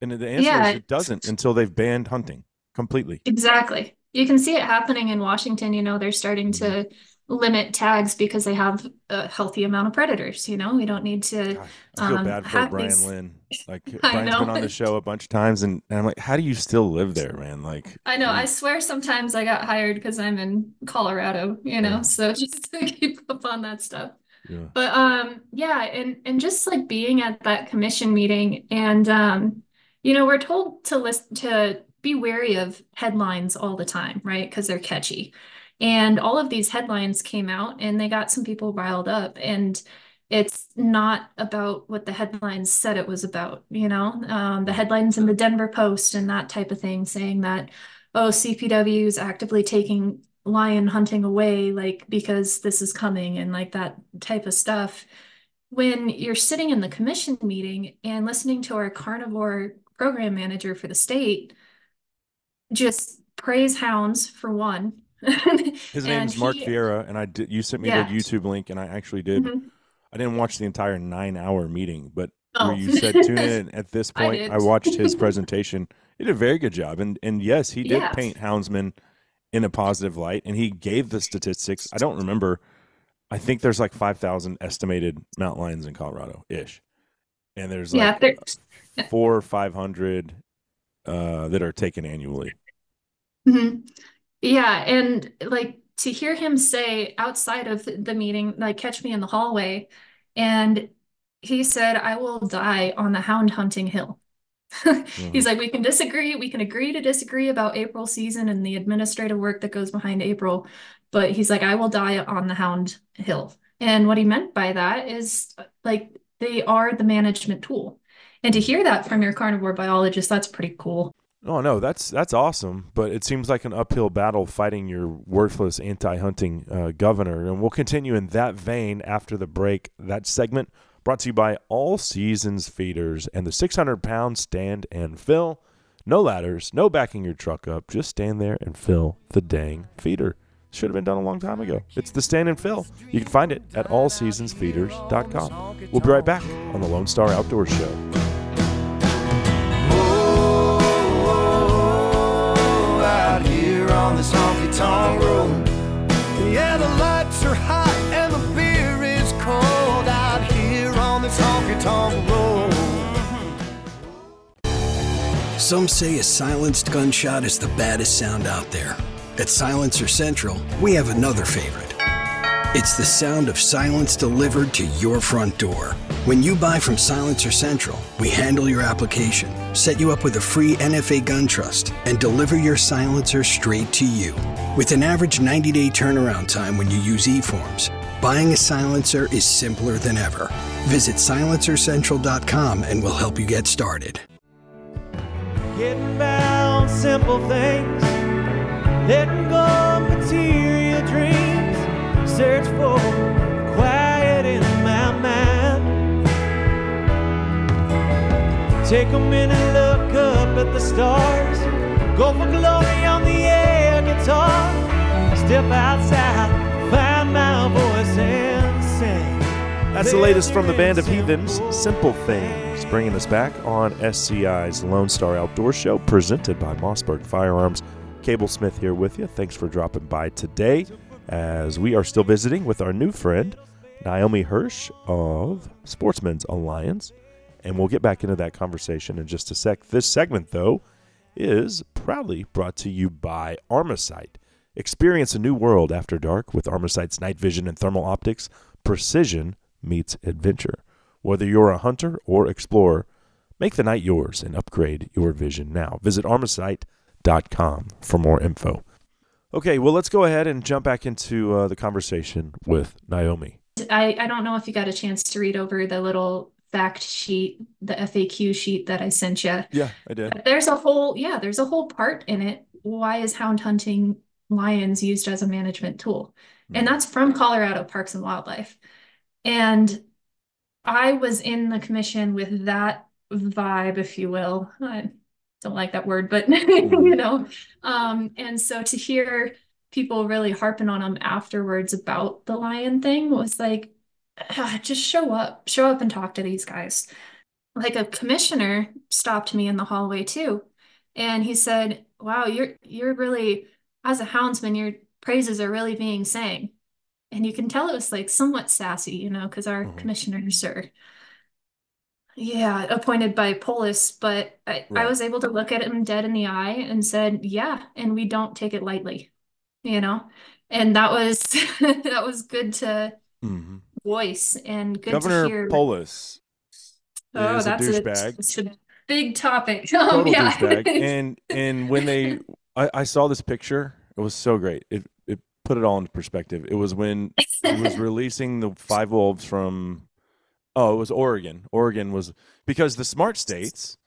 And the answer Yeah, is it doesn't until they've banned hunting completely. Exactly. You can see it happening in Washington. You know, they're starting to Mm-hmm. Limit tags because they have a healthy amount of predators. You know, we don't need to. I feel um, bad for Brian these- Lynn. <laughs> Like Brian's been know. on the show a bunch of times, and, and I'm like, how do you still live there, man? Like, I know. Mm. I swear sometimes I got hired because I'm in Colorado, you know, Yeah. so <laughs> just to keep up on that stuff. yeah, But um yeah, and and just like being at that commission meeting and um you know, we're told to list to be wary of headlines all the time, right? Because they're catchy. And all of these headlines came out and they got some people riled up and it's not about what the headlines said it was about, you know? Um, the headlines in the Denver Post and that type of thing saying that, oh, CPW is actively taking lion hunting away, like because this is coming and like that type of stuff. When you're sitting in the commission meeting and listening to our carnivore program manager for the state just praise hounds for one. <laughs> his name is Mark he- Vieira, and I did. You sent me Yeah. the YouTube link, and I actually did. Mhm. I didn't watch the entire nine hour meeting, but Oh. where you said tune in at this <laughs> point, did. I, watched his <laughs> presentation. He did a very good job. And and yes, he did Yeah. paint Houndsman in a positive light and he gave the statistics. I don't remember. I think there's like 5,000 estimated mountain lions in Colorado ish. And there's Yeah, like there- four or 500 uh, that are taken annually. Mhm. Yeah, and like to hear him say outside of the meeting, like catch me in the hallway, and he said, I will die on the hound hunting hill. <laughs> He's mm. like, we can disagree, we can agree to disagree about April season and the administrative work that goes behind April, but he's like, I will die on the hound hill. And what he meant by that is uh, like they are the management tool. And to hear that from your carnivore biologist, that's pretty cool. Oh no, that's that's awesome, but it seems like an uphill battle fighting your worthless anti-hunting uh, governor, and we'll continue in that vein after the break. That segment brought to you by All Seasons Feeders and the 600-pound stand and fill. No ladders, no backing your truck up, just stand there and fill the dang feeder. Should have been done a long time ago. It's the stand and fill. You can find it at allseasonsfeeders.com. We'll be right back on the Lone Star Outdoor Show. On this honky tonk road. Yeah, the lights are hot and the beer is cold out here on this honky tonk road. Some say a silenced gunshot is the baddest sound out there. At Silencer Central, we have another favorite. It's the sound of silence delivered to your front door. When you buy from Silencer Central, we handle your application, set you up with a free NFA gun trust, and deliver your silencer straight to you. With an average 90 day turnaround time when you use eForms, buying a silencer is simpler than ever. Visit silencercentral.com and we'll help you get started. Getting down simple things, letting go of material dreams, search for quiet in my mind. Take a minute, look up at the stars, go for glory on the air guitar, step outside, find my voice and sing. That's the latest from the band of heathens, Simple Things, bringing us back on SCI's Lone Star Outdoor Show, presented by Mossberg Firearms. Cable Smith here with you. Thanks for dropping by today, as we are still visiting with our new friend, Naomi Hirsch of Sportsman's Alliance, and we'll get back into that conversation in just a sec. This segment, though, is proudly brought to you by Armasight. Experience a new world after dark with Armasight's night vision and thermal optics. Precision meets adventure. Whether you're a hunter or explorer, make the night yours and upgrade your vision now. Visit armasight.com for more info. Okay, well, let's go ahead and jump back into uh, the conversation with Naomi. I, I don't know if you got a chance to read over the little fact sheet, the FAQ sheet that I sent you. Yeah, I did. There's a whole, yeah, there's a whole part in it. Why is hound hunting lions used as a management tool? And that's from Colorado Parks and Wildlife. And I was in the commission with that vibe, if you will. I don't like that word, but <laughs> you know. Um, and so to hear people really harping on them afterwards about the lion thing was like, ah, just show up, show up and talk to these guys. Like a commissioner stopped me in the hallway too, and he said, "Wow, you're you're really as a houndsman, your praises are really being sang." And you can tell it was like somewhat sassy, you know, because our Mhm. commissioners are, yeah, appointed by Polis, but I, I was able to look at him dead in the eye and said, yeah, and we don't take it lightly, you know? And that was <laughs> that was good to Mm-hmm. voice and good to Governor hear. Polis Oh, a that's. It's a big topic. Um, <laughs> total yeah. douchebag. <laughs> And and when they, I, I saw this picture. It was so great. It it put it all into perspective. It was when he was releasing the five wolves from. Oh, it was Oregon. Oregon was because the smart states,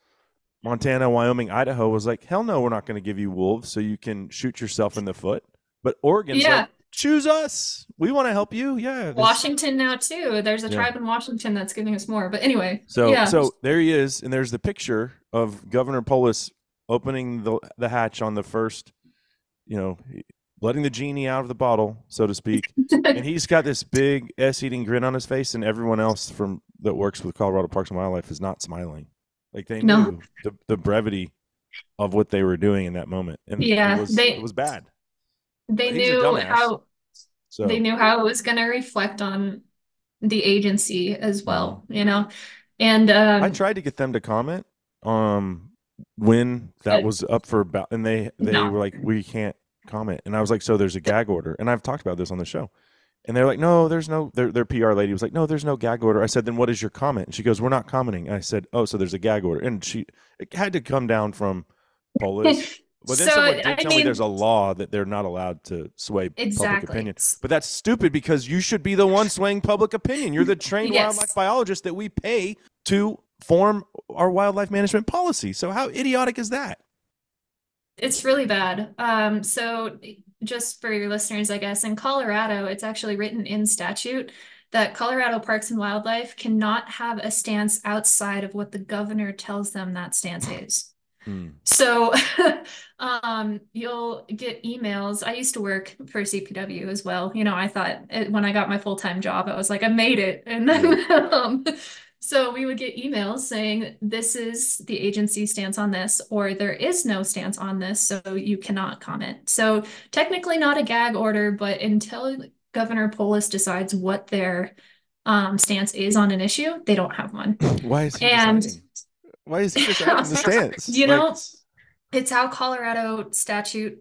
Montana, Wyoming, Idaho, was like, hell no, we're not going to give you wolves so you can shoot yourself in the foot. But Oregon's Yeah. like, choose us. We want to help you. Yeah. Washington now too. There's a Yeah. tribe in Washington that's giving us more. But anyway, So yeah. so there he is, and there's the picture of Governor Polis opening the the hatch on the first, you know, letting the genie out of the bottle, so to speak. and he's got this big s-eating grin on his face, and everyone else from that works with Colorado Parks and Wildlife is not smiling. Like they No. knew the, the brevity of what they were doing in that moment, and Yeah, it was, they- it was bad. they knew how So they knew how it was going to reflect on the agency as well, you know. And um, I tried to get them to comment um when that Uh, was up for about and they they No. were like we can't comment and I was like so there's a gag order and I've talked about this on the show and they're like no there's no their their PR lady was like no there's no gag order I said then what is your comment and she goes we're not commenting and I said oh so there's a gag order and she it had to come down from Polis. <laughs> but then So, someone did I tell me there's a law that they're not allowed to sway public opinion but that's stupid because you should be the one swaying public opinion. You're the trained Yes. wildlife biologist that we pay to form our wildlife management policy. So how idiotic is that? It's really bad. Um, so just for your listeners, I guess in Colorado, it's actually written in statute that Colorado Parks and Wildlife cannot have a stance outside of what the governor tells them that stance is. Hmm. So <laughs> um, you'll get emails. I used to work for CPW as well. You know, I thought it, when I got my full-time job, I was like, I made it. And then <laughs> um, so we would get emails saying, this is the agency stance on this, or there is no stance on this, so you cannot comment. So technically not a gag order, but until Governor Polis decides what their um, stance is on an issue, they don't have one. <laughs> Why is he And- deciding? Why is he deciding the <laughs> stance? You Like, know, it's how Colorado statute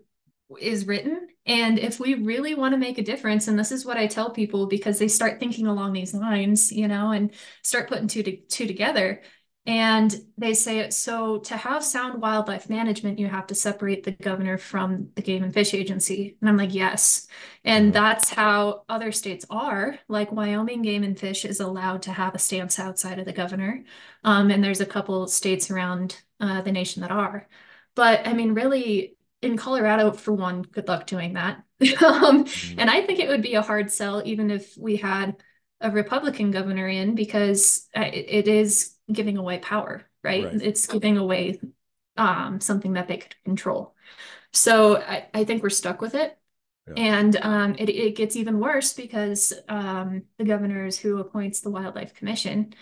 is written. And if we really want to make a difference, and this is what I tell people because they start thinking along these lines, you know, and start putting two to two together. And they say, so to have sound wildlife management, you have to separate the governor from the Game and Fish Agency. And I'm like, yes. And Mhm. that's how other states are. Like Wyoming Game and Fish is allowed to have a stance outside of the governor. Um, and there's a couple states around uh, the nation that are. But I mean, really, in Colorado, for one, good luck doing that. <laughs> um, Mhm. and I think it would be a hard sell, even if we had a Republican governor in, because uh, it, it is giving away power, right? Right. It's giving away um, something that they could control. So I, I think we're stuck with it. Yeah. And um, it, it gets even worse because um, the governor is who appoints the Wildlife Commission.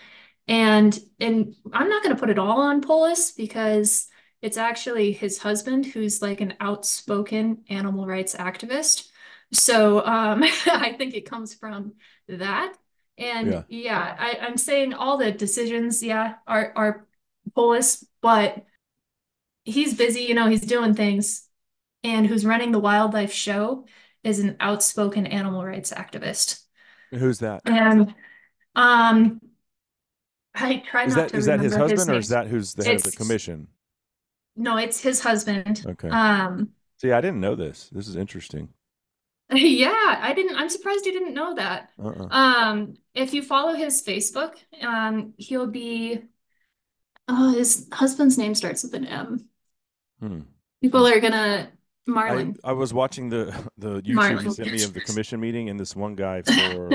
And and I'm not going to put it all on Polis because it's actually his husband who's like an outspoken animal rights activist. So um, <laughs> I think it comes from that. And Yeah. yeah, I, I'm saying all the decisions, yeah, are are Polis, but he's busy, you know, he's doing things. And who's running the wildlife show is an outspoken animal rights activist. Who's that? And um I try Is not that to is that his husband or is that who's the head of the commission? No, it's his husband. Okay. Um See, I didn't know this. This is interesting. <laughs> yeah, I didn't I'm surprised you didn't know that. Uh-uh. Um if you follow his Facebook, um he'll be oh his husband's name starts with an M. Hmm. People are gonna I, Marlon. I was watching the <laughs> the YouTube you sent me of the commission meeting, and this one guy <laughs> for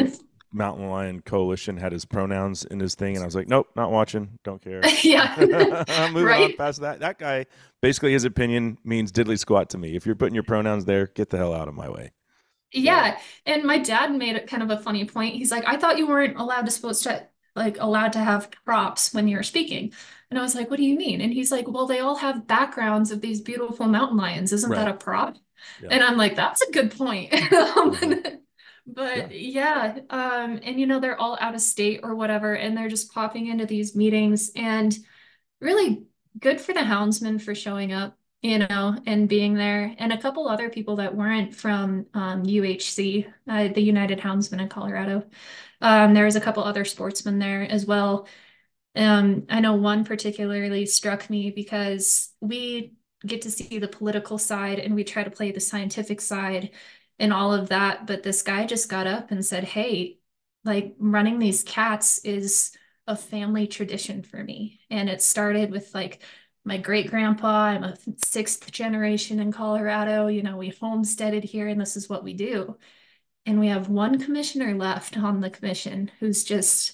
Mountain Lion Coalition had his pronouns in his thing, and I was like, nope, not watching, don't care. <laughs> yeah. <laughs> I'm moving on past that. That guy, basically, his opinion means diddly squat to me. If you're putting your pronouns there, get the hell out of my way. Yeah, and my dad made it kind of a funny point. He's like, I thought you weren't allowed to supposed to like allowed to have props when you're speaking. And I was like, what do you mean? And he's like, well, they all have backgrounds of these beautiful mountain lions. Isn't that a prop? Yeah. And I'm like, that's a good point. <laughs> Um, mm-hmm. But yeah, um, and you know, they're all out of state or whatever, and they're just popping into these meetings and really good for the houndsman for showing up, you know, and being there, and a couple other people that weren't from um, UHC, uh, the United Houndsmen in Colorado. Um, there was a couple other sportsmen there as well. Um, I know one particularly struck me because we get to see the political side and we try to play the scientific side and all of that, but this guy just got up and said, "Hey, like running these cats is a family tradition for me. And it started with like my great grandpa. I'm a sixth generation in Colorado. You know, we homesteaded here and this is what we do. And we have one commissioner left on the commission who's just,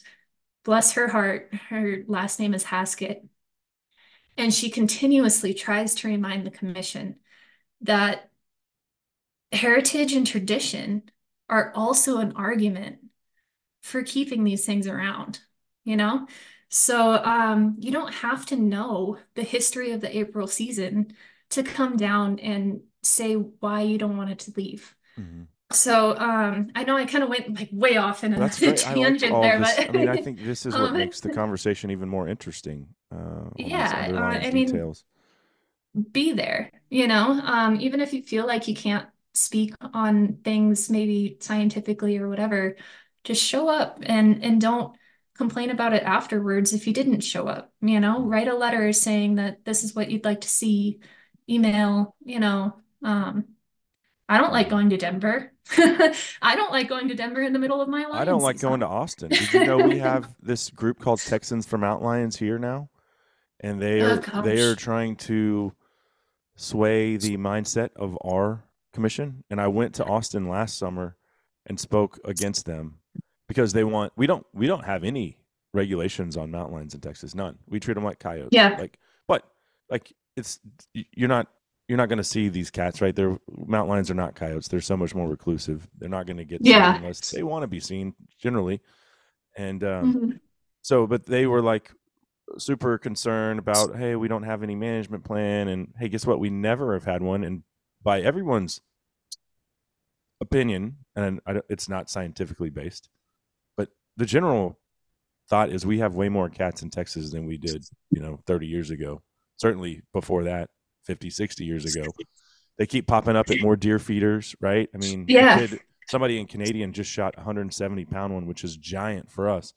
bless her heart, her last name is Haskett. And she continuously tries to remind the commission that heritage and tradition are also an argument for keeping these things around, you know? So um, you don't have to know the history of the April season to come down and say why you don't want it to leave. Mhm. So um, I know I kind of went like way off in a That's. I like tangent there, this. but I mean, I think <laughs> this is what Um, makes the conversation even more interesting. Uh, Yeah, uh, I mean, be there, you know, um, even if you feel like you can't speak on things maybe scientifically or whatever, just show up and and don't complain about it afterwards if you didn't show up, you know, write a letter saying that this is what you'd like to see, email, you know, um, I don't like going to Denver. <laughs> I don't like going to Denver in the middle of my life. I don't like going to Austin. Did you know we <laughs> have this group called Texans from Mountain here now, and they Oh, are they are trying to sway the mindset of our commission. And I went to Austin last summer and spoke against them because they want we don't we don't have any regulations on mountain lions in Texas, none. We treat them like coyotes. Yeah. Like, but like it's you're not you're not going to see these cats, right? They're mountain lions are not coyotes. They're so much more reclusive. They're not going to get Yeah. seen unless they want to be seen generally. And um, Mhm. so, but they were like super concerned about, hey, we don't have any management plan, and hey, guess what? We never have had one, and by everyone's opinion, and I don't, it's not scientifically based, but the general thought is we have way more cats in Texas than we did, you know, 30 years ago. Certainly before that, 50, 60 years ago. They keep popping up at more deer feeders, right? I mean, Yeah. kid, somebody in Canadian just shot a 170 pound one, which is giant for us.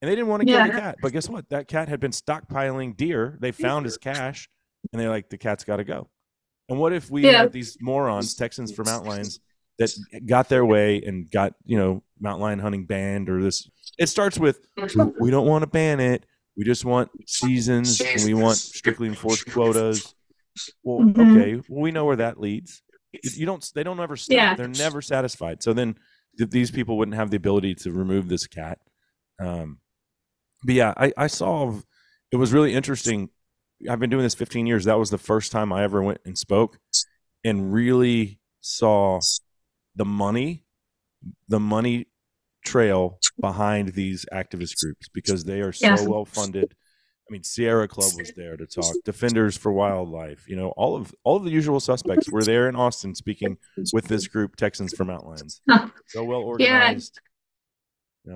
and they didn't want to kill the cat. But guess what? That cat had been stockpiling deer. They found his cache, and they're like, the cat's got to go. And what if we Yeah. had these morons, Texans for mountain lions, that got their way and got you know mountain lion hunting banned or this? It starts with we don't want to ban it. We just want seasons and we want strictly enforced quotas. Well, Mhm. okay, well, we know where that leads. You- You don't. They don't ever stop. Yeah. They're never satisfied. So then th- these people wouldn't have the ability to remove this cat. Um, but yeah, I, I saw. It was really interesting. I've been doing this 15 years. That was the first time I ever went and spoke, and really saw the money, the money trail behind these activist groups because they are so Yeah. well funded. I mean, Sierra Club was there to talk. Defenders for Wildlife, you know, all of all of the usual suspects were there in Austin speaking with this group, Texans for. Huh. <laughs> So well Yeah.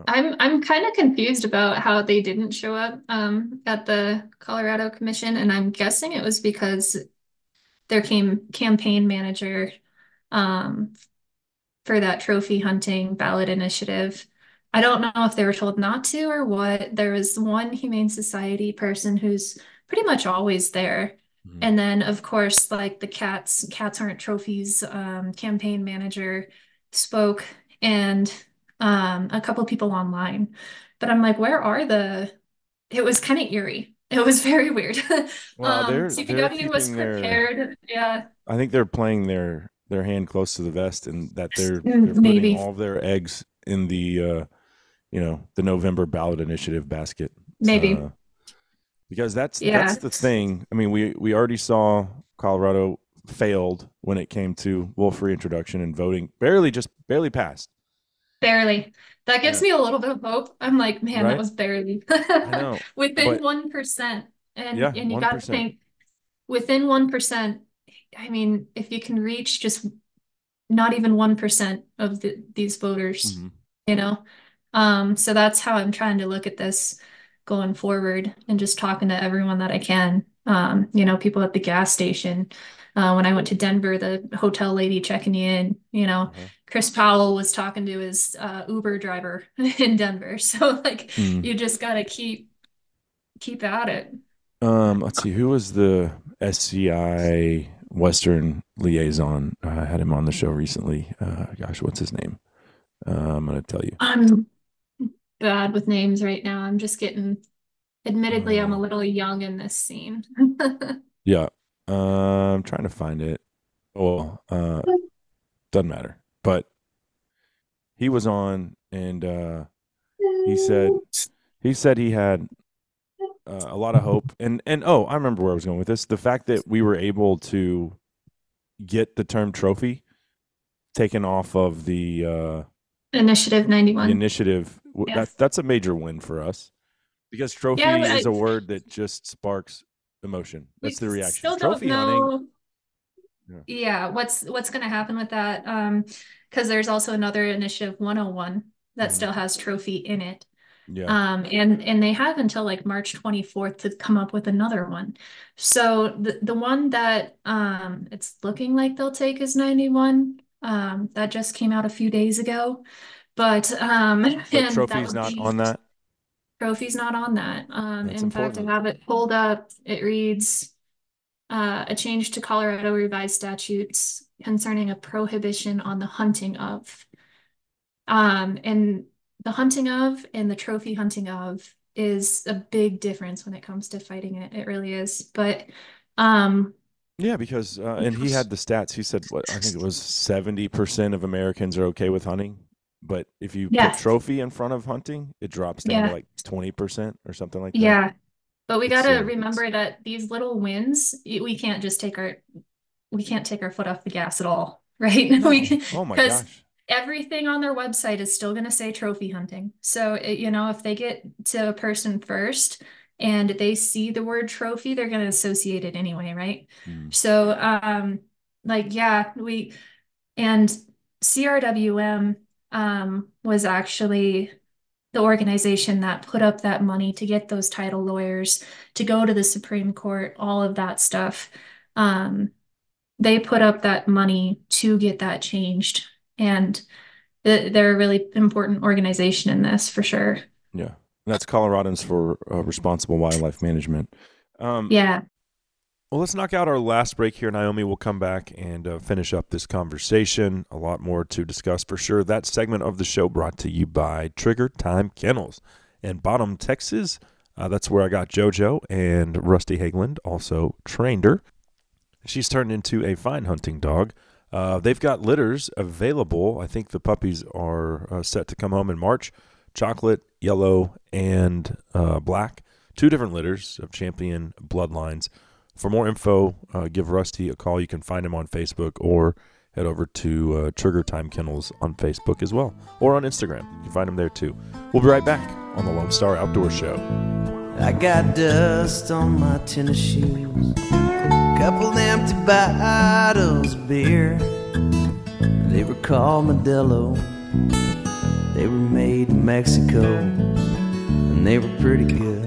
I'm I'm kind of confused about how they didn't show up um, at the Colorado Commission, and I'm guessing it was because their came campaign manager um, for that trophy hunting ballot initiative. I don't know if they were told not to or what. There was one Humane Society person who's pretty much always there. Mhm. And then, of course, like the cats, cats aren't trophies um, campaign manager spoke, and um, a couple people online. But I'm like, where are the? It was kind of eerie. It was <laughs> very weird. Well, Um, they're- they're was keeping their- prepared. Yeah. I think they're playing their their hand close to the vest, and that they're Mm, they're putting all of their eggs in the uh, you know the November ballot initiative basket. Maybe. Uh, because that's Yeah. that's the thing. I mean, we we already saw Colorado failed when it came to wolf reintroduction and voting, barely just barely passed. Barely. That gives me a little bit of hope. I'm like, man, Right? that was barely <laughs> within one percent. And Yeah, and you got to 1%. think within one percent. I mean, if you can reach just not even one percent of the, these voters, Mhm. you know. Um, so that's how I'm trying to look at this going forward and just talking to everyone that I can. Um, you know, people at the gas station. Uh, when I went to Denver, the hotel lady checking you in, you know, Uh-huh. Chris Powell was talking to his uh, Uber driver <laughs> in Denver. <laughs> So like Mm. you just gotta keep keep at it. Um, let's see, who was the SCI Western liaison? I had him on the show recently. Uh, gosh, what's his name? Uh, I'm gonna tell you. I'm bad with names right now. I'm just getting admittedly I'm a Uh. little young in this scene. <laughs> Yeah, uh, I'm trying to find it. Well, uh, doesn't matter. But he was on, and uh, he said he said he had uh, a lot of hope, and and oh, I remember where I was going with this. The fact that we were able to get the term trophy taken off of the uh, Initiative the 91. initiative, Yeah. that, that's a major win for us because trophy Yeah, is I- a word that just sparks emotion. That's the reaction. Still don't trophy hunting. know. Yeah. Yeah, what's what's going to happen with that? Um, because there's also another initiative 101 that Mhm. still has trophy in it. Yeah. Um, and and they have until like March 24th to come up with another one. So the the one that um it's looking like they'll take is 91. Um, that just came out a few days ago. But um but <laughs> and trophy's not be- on that. Trophy's not on that. Um, That's in fact, I have it pulled up. It reads uh, a change to Colorado revised statutes concerning a prohibition on the hunting of. Um, and the hunting of and the trophy hunting of is a big difference when it comes to fighting it. It really is. But um, Yeah, because uh, and he had the stats. He said what I think it was seventy percent of Americans are okay with hunting, but if you Yeah. put trophy in front of hunting, it drops down Yeah. to like twenty percent or something like that. Yeah, but we gotta uh, remember that these little wins, we can't just take our, we can't take our foot off the gas at all, <laughs> right? We can, Oh my gosh. everything on their website is still gonna say trophy hunting. So, it- you know, if they get to a person first and they see the word trophy, they're gonna associate it anyway, right? Mm. So, um, like, yeah, we, and CRWM, um, was actually the organization that put up that money to get those title lawyers to go to the Supreme Court, all of that stuff. Um, they put up that money to get that changed. And th- they're a really important organization in this for sure. Yeah. That's Coloradans for uh, Responsible Wildlife Management. Um, Yeah. Well, let's knock out our last break here. Naomi will come back and uh, finish up this conversation. A lot more to discuss for sure. That segment of the show brought to you by Trigger Time Kennels in Bottom, Texas. Uh, that's where I got JoJo and Rusty Hageland also trained her. She's turned into a fine hunting dog. Uh, they've got litters available. I think the puppies are uh, set to come home in March chocolate, yellow, and uh, black. Two different litters of champion bloodlines. For more info, uh, give Rusty a call. You can find him on Facebook or head over to uh, Trigger Time Kennels on Facebook as well, or on Instagram. You can find him there too. We'll be right back on the Lone Star Outdoor Show. I got dust on my tennis shoes, a couple empty bottles of beer. They were called Modelo. They were made in Mexico, and they were pretty good.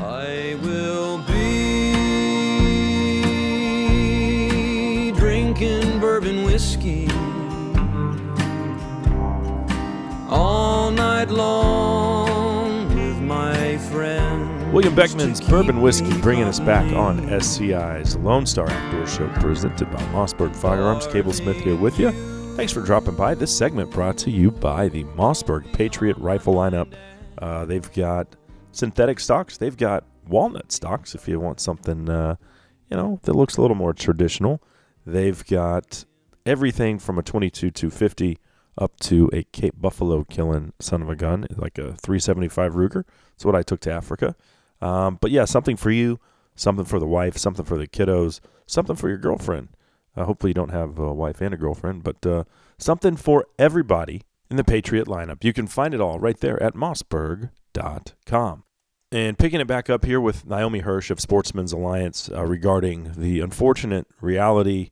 I will be drinking bourbon whiskey all night long with my friend. William Beckman's Bourbon Whiskey bringing us back on SCI's Lone Star Outdoor Show presented by Mossberg Firearms. Cable Smith here with you. Thanks for dropping by. This segment brought to you by the Mossberg Patriot Rifle lineup. Uh, they've got synthetic stocks. They've got walnut stocks if you want something, uh, you know, that looks a little more traditional. They've got everything from a 22 250 up to a Cape Buffalo killing son of a gun, like a 375 Ruger. That's what I took to Africa. Um, but yeah, something for you, something for the wife, something for the kiddos, something for your girlfriend. Uh, hopefully, you don't have a wife and a girlfriend, but uh, something for everybody in the Patriot lineup. You can find it all right there at mossberg.com. And picking it back up here with Naomi Hirsch of Sportsmen's Alliance uh, regarding the unfortunate reality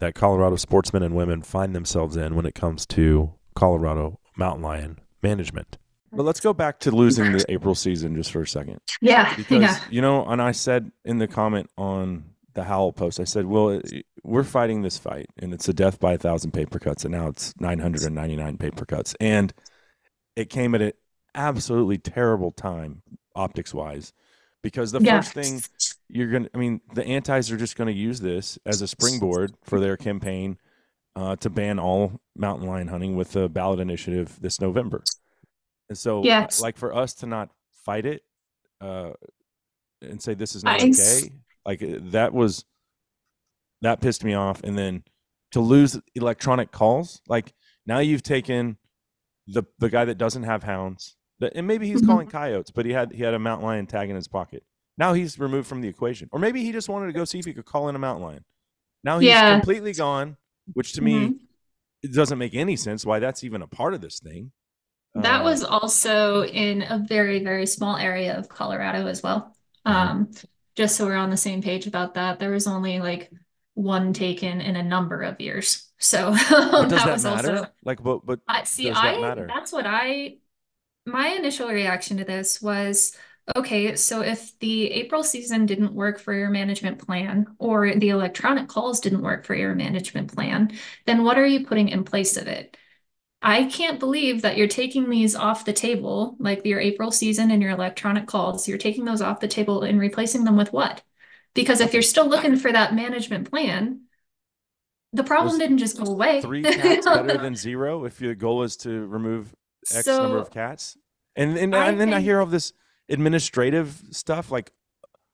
that Colorado sportsmen and women find themselves in when it comes to Colorado mountain lion management. But let's go back to losing the April season just for a second. Yeah. Because, yeah. you know, and I said in the comment on the Howl post, I said, well, it- we're fighting this fight, and it's a death by a thousand paper cuts, and now it's 999 paper cuts. And it came at an absolutely terrible time, optics wise, because the Yeah. first thing you're going to, I mean, the antis are just going to use this as a springboard for their campaign uh, to ban all mountain lion hunting with the ballot initiative this November. And so, Yes. like, for us to not fight it uh, and say this is not I okay, like uh, that was that pissed me off. And then to lose electronic calls, like now you've taken the the guy that doesn't have hounds, and maybe he's Mhm. calling coyotes, but he had he had a mountain lion tag in his pocket. Now he's removed from the equation, or maybe he just wanted to go see if he could call in a mountain lion. Now he's Yeah. completely gone, which to me Mhm. it doesn't make any sense why that's even a part of this thing. That Uh, was also in a very, very small area of Colorado as well. Mm-hmm. Um, just so we're on the same page about that, there was only like one taken in a number of years. So <laughs> does that that was matter? also like, but but I see, I matter? that's what I my initial reaction to this was okay, so if the April season didn't work for your management plan or the electronic calls didn't work for your management plan, then what are you putting in place of it? I can't believe that you're taking these off the table, like your April season and your electronic calls, you're taking those off the table and replacing them with what? Because if you're still looking for that management plan, the problem didn't just go away. three <laughs> cats better than zero if your goal is to remove X number of cats. And and, I and then I hear all this administrative stuff like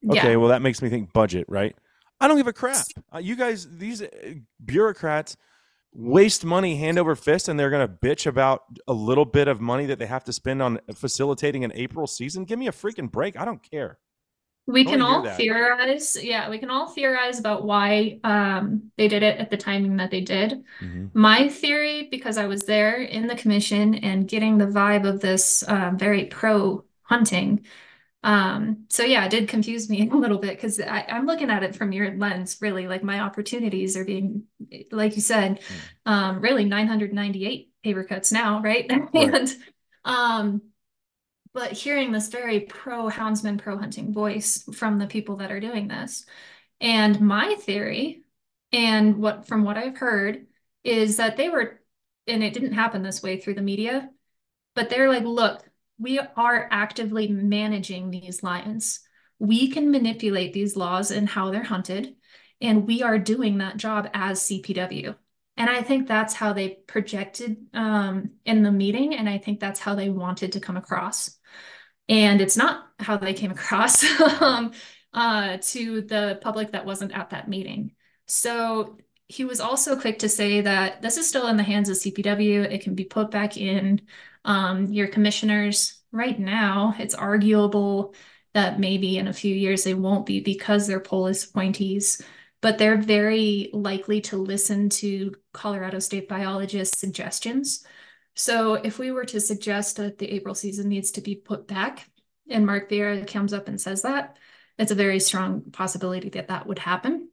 okay, yeah. well that makes me think budget, right? I don't give a crap. Uh, you guys these uh, bureaucrats waste money hand over fist and they're going to bitch about a little bit of money that they have to spend on facilitating an April season. Give me a freaking break. I don't care. We can all that. theorize. Yeah, we can all theorize about why um, they did it at the timing that they did. Mhm. My theory, because I was there in the commission and getting the vibe of this um, very pro hunting. Um, so yeah, it did confuse me <laughs> a little bit because I'm looking at it from your lens, really. Like my opportunities are being, like you said, um, really 998 paper cuts now, right? <laughs> And um, but hearing this very pro houndsman, pro hunting voice from the people that are doing this. And my theory, and what from what I've heard, is that they were, and it didn't happen this way through the media, but they're like, look, we are actively managing these lions. We can manipulate these laws and how they're hunted, and we are doing that job as CPW. And I think that's how they projected um, in the meeting, and I think that's how they wanted to come across. And it's not how they came <laughs> across um, uh, to the public that wasn't at that meeting. So he was also quick to say that this is still in the hands of CPW. It can be put back in um, your commissioners. Right now, it's arguable that maybe in a few years they won't be because they're Polis appointees, but they're very likely to listen to Colorado State biologists' suggestions. So if we were to suggest that the April season needs to be put back, and Mark Vieira comes up and says that, it's a very strong possibility that that would happen.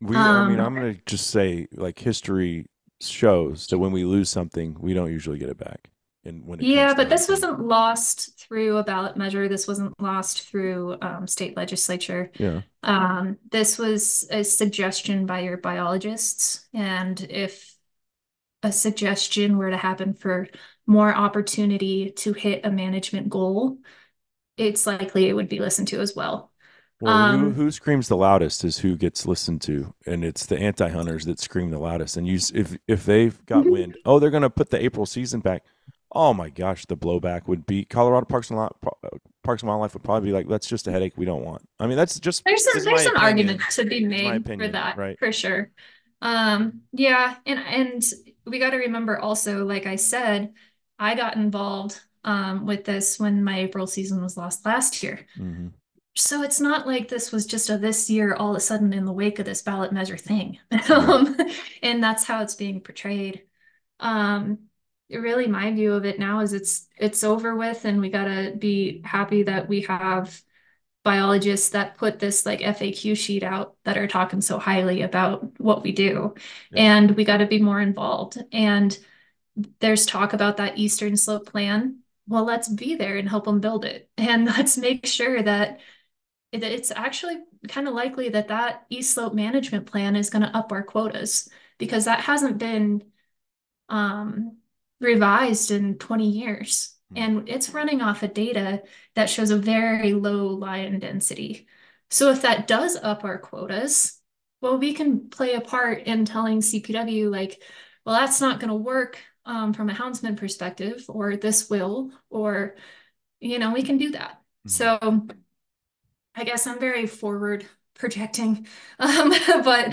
We, I mean, Um, I'm going to just say, like, history shows that when we lose something, we don't usually get it back. And when it Yeah, but this wasn't lost through a ballot measure. This wasn't lost through um, state legislature. Yeah. Um, this was a suggestion by your biologists, and if a suggestion were to happen for more opportunity to hit a management goal, it's likely it would be listened to as well. Well, who, Um, who screams the loudest is who gets listened to, and it's the anti-hunters that scream the loudest. And you, if if they've got Mhm. wind, oh, they're going to put the April season back. Oh my gosh, the blowback would be Colorado Parks and Lot, Parks and Wildlife would probably be like, that's just a headache we don't want. I mean, that's just There's a, there's an opinion. argument to be made for that, right. for sure. Um, yeah, and and we got to remember also, like I said, I got involved um with this when my April season was lost last year. Mhm. So it's not like this was just a this year all of a sudden in the wake of this ballot measure thing. <laughs> Um, and that's how it's being portrayed. Um, really my view of it now is it's it's over with and we gotta be happy that we have biologists that put this like FAQ sheet out that are talking so highly about what we do. Yeah. And we gotta be more involved. And there's talk about that Eastern Slope plan. Well, let's be there and help them build it. <laughs> And let's make sure that it's actually kind of likely that that East Slope management plan is going to up our quotas because that hasn't been um, revised in 20 years. And it's running off of data that shows a very low lion density. So if that does up our quotas, well, we can play a part in telling CPW, like, well, that's not going to work um, from a houndsman perspective, or this will, or, you know, we can do that. Mhm. So I guess I'm very forward projecting, <laughs> um, <laughs> but